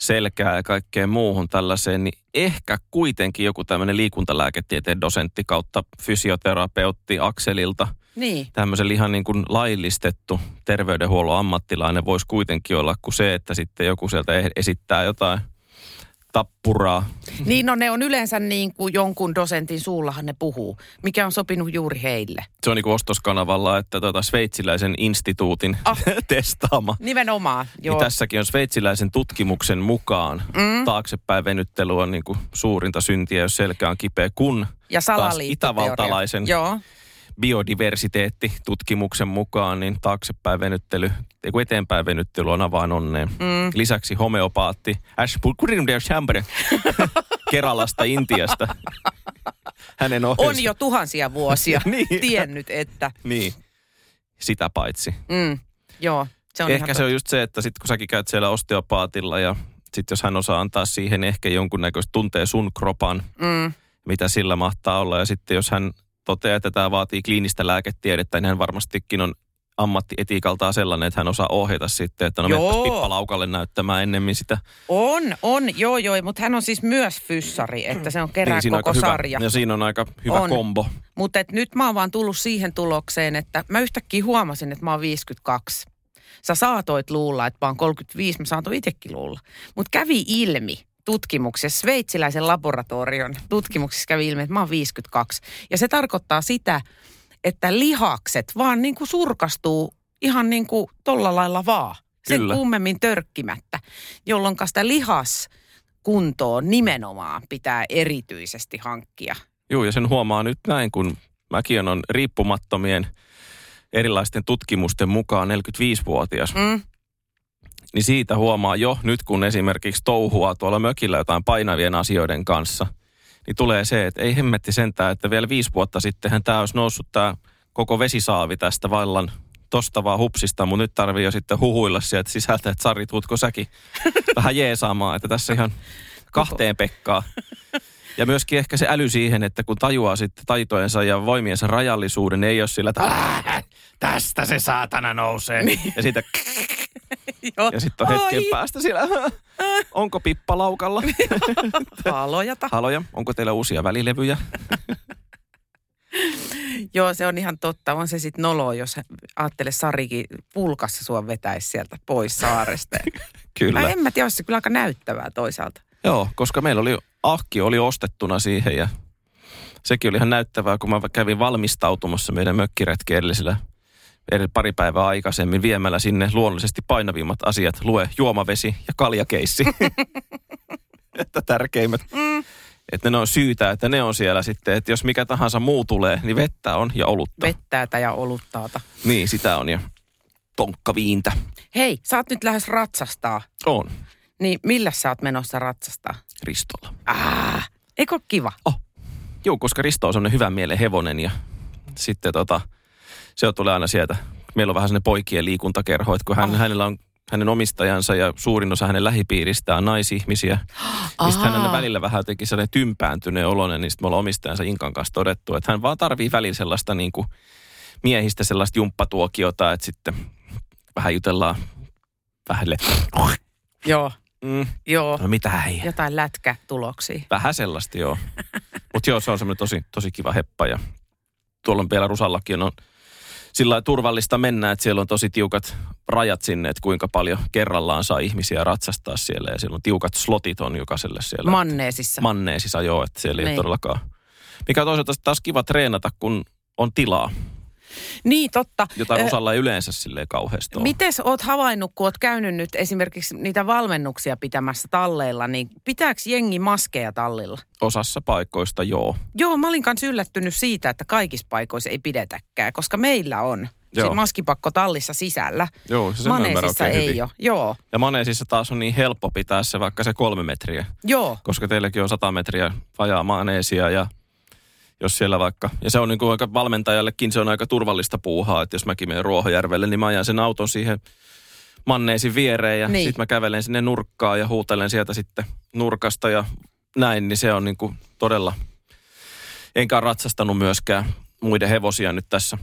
selkää ja kaikkeen muuhun tällaiseen, niin ehkä kuitenkin joku tämmöinen liikuntalääketieteen dosentti kautta fysioterapeutti Akselilta, Niin. tämmöisen ihan niin kuin laillistettu terveydenhuollon ammattilainen voisi kuitenkin olla kuin se, että sitten joku sieltä esittää jotain tappuraa. Niin no ne on yleensä niin kuin jonkun dosentin suullahan ne puhuu, mikä on sopinut juuri heille. Se on niin kuin ostoskanavalla, että tota sveitsiläisen instituutin Ah. <laughs> testaama. Nimenomaan, joo. Niin tässäkin on sveitsiläisen tutkimuksen mukaan mm. taaksepäin venyttely on niin kuin suurinta syntiä, jos selkä on kipeä, kun ja taas itävaltalaisen Joo, biodiversiteettitutkimuksen mukaan, niin taaksepäin venyttely, eteenpäin venyttely on avain onneen. Mm. Lisäksi homeopaatti Ash Chambre <laughs> Keralasta Intiasta. Hänen on jo tuhansia vuosia <laughs> Niin. tiennyt, että Niin, sitä paitsi. mm, joo, se on ehkä se on just se, että sitten kun säkin käyt siellä osteopaatilla ja sitten jos hän osaa antaa siihen ehkä jonkunnäköistä tuntee sun kropan, Mm, mitä sillä mahtaa olla. Ja sitten jos hän toteaa, että tämä vaatii kliinistä lääketiedettä, niin hän varmastikin on ammattietiikaltaan sellainen, että hän osaa ohjata sitten, että no Joo. pippalaukalle näyttämään ennemmin sitä. on, on, joo, joo, mutta hän on siis myös fyssari, että se on kerää Niin, koko sarja. Hyvä, ja siinä on aika hyvä On. kombo. Mutta nyt mä oon vaan tullut siihen tulokseen, että mä yhtäkkiä huomasin, että mä oon 52. Sä saatoit luulla, että mä oon 35, mä saatoin itsekin luulla. Mutta kävi ilmi tutkimuksessa, sveitsiläisen laboratorion tutkimuksessa kävi ilmi, että mä oon 52. Ja se tarkoittaa sitä, että lihakset vaan niin kuin surkastuu ihan niin kuin tolla lailla vaan. Sen Kyllä. kummemmin törkkimättä, jolloin sitä lihaskuntoon nimenomaan pitää erityisesti hankkia. Joo, ja sen huomaa nyt näin, kun mäkin on riippumattomien erilaisten tutkimusten mukaan 45-vuotias. Mm. Niin siitä huomaa jo nyt, kun esimerkiksi touhua tuolla mökillä jotain painavien asioiden kanssa, niin tulee se, että ei hemmetti sentään, että vielä viisi vuotta sittenhän tämä olisi noussut tämä koko vesisaavi tästä vallan tosta vaan hupsista, mutta nyt tarvii jo sitten huhuilla sieltä sisältä, että Sari, tuutko säkin <laughs> vähän jeesaamaan, että tässä ihan kahteen Pekkaa. Ja myöskin ehkä se äly siihen, että kun tajuaa sitten taitojensa ja voimiensa rajallisuuden, niin ei ole sillä, että "Ää, tästä se saatana nousee. Ja sitten <laughs> Joo. ja sitten on hetken päästä siellä, <laughs> onko pippa laukalla? <laughs> Halojata. Haloja, onko teillä uusia välilevyjä? Joo, se on ihan totta. On se sitten nolo, jos ajattele Sarikin pulkassa sua vetäisi sieltä pois saaresta. Kyllä. Mä en mä tiedä, olisi se kyllä aika näyttävää toisaalta. Joo, koska meillä oli, ahki oli ostettuna siihen ja sekin oli ihan näyttävää, kun mä kävin valmistautumassa meidän mökkiretkeen edellisellä eri- pari päivää aikaisemmin viemällä sinne luonnollisesti painavimmat asiat, lue juomavesi ja kaljakeissi. <laughs> että tärkeimmät. Mm. Että ne on syytä, että ne on siellä sitten, että jos mikä tahansa muu tulee, niin vettä on ja olutta. Vettäätä ja oluttaata. Niin, sitä on ja tonkkaviintä. Hei, sä oot nyt lähes ratsastaa. On. Niin millä sä oot menossa ratsastaa? Ristolla. Ah, eikö kiva? Oh. Joo, koska Risto on semmoinen hyvän mielen hevonen ja sitten tota, se tulee aina sieltä. Meillä on vähän semmoinen poikien liikuntakerho, että kun hän, Ah. hänellä on hänen omistajansa ja suurin osa hänen lähipiiristään on naisihmisiä. Sitten hän aina välillä vähän teki sellainen tympääntyneen oloinen, niin sitten me ollaan omistajansa Inkan kanssa todettu, että hän vaan tarvii välillä sellaista niin kuin miehistä sellaista jumppatuokiota, että sitten vähän jutellaan vähälle. Joo, Mm, joo. no mitä hei. Jotain lätkätuloksia. Vähän sellaista, joo. Mutta joo, se on semmoinen tosi, tosi kiva heppa ja tuolla on vielä Rusallakin on sillä turvallista mennä, että siellä on tosi tiukat rajat sinne, että kuinka paljon kerrallaan saa ihmisiä ratsastaa siellä ja siellä on tiukat slotit on jokaiselle siellä. Manneesissa. Manneesissa joo, että siellä ei Niin. todellakaan Mikä toisaalta taas kiva treenata, kun on tilaa, Niin, totta. jota osalla ei yleensä silleen kauheasti ole. Mites oot havainnut, kun oot käynyt nyt esimerkiksi niitä valmennuksia pitämässä talleilla, niin pitääkö jengi maskeja tallilla? Osassa paikoista joo. Joo, mä olin kanssa yllättynyt siitä, että kaikissa paikoissa ei pidetäkään, koska meillä on Joo. maskipakko tallissa sisällä. Joo, se sen Maneesissa ei hyvin. ole. Joo, Ja maneesissa taas on niin helppo pitää se vaikka se kolme metriä, joo. koska teilläkin on 100 metriä vajaa maneesia ja jos siellä vaikka, ja se on niin kuin aika valmentajallekin se on aika turvallista puuhaa, että jos mäkin menen Ruohojärvelle, niin mä ajan sen auton siihen manneesin viereen ja Niin. sitten mä kävelen sinne nurkkaan ja huutelen sieltä sitten nurkasta ja näin, niin se on niin kuin todella, enkä ratsastanut myöskään muiden hevosia nyt tässä,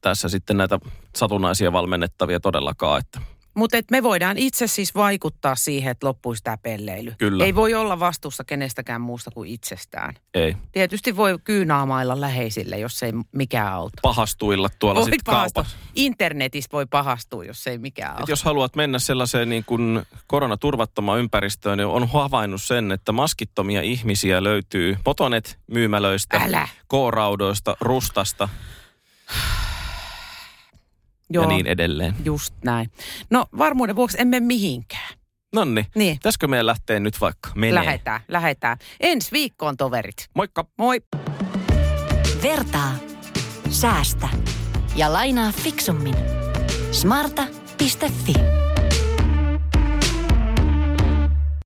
tässä sitten näitä satunnaisia valmennettavia todellakaan, että Mutta me voidaan itse siis vaikuttaa siihen, että loppuisi tämä pelleily. Kyllä. Ei voi olla vastuussa kenestäkään muusta kuin itsestään. ei. Tietysti voi kyynaamailla läheisille, jos ei mikään auta. pahastuilla tuolla sitten kaupassa. Internetissä voi pahastua, jos ei mikään auta. Et jos haluat mennä sellaiseen niin kuin koronaturvattomaan ympäristöön, niin on havainnut sen, että maskittomia ihmisiä löytyy potonet myymälöistä, Älä. Rustasta Joo, ja niin edelleen. just näin. No varmuuden vuoksi emme mihinkään. Nonni, Niin, pitäisikö meidän lähteä nyt vaikka menee? lähetään, lähetään. Ensi viikkoon toverit. Moikka! Moi. Vertaa. Säästä. Ja lainaa fiksummin. Smarta.fi.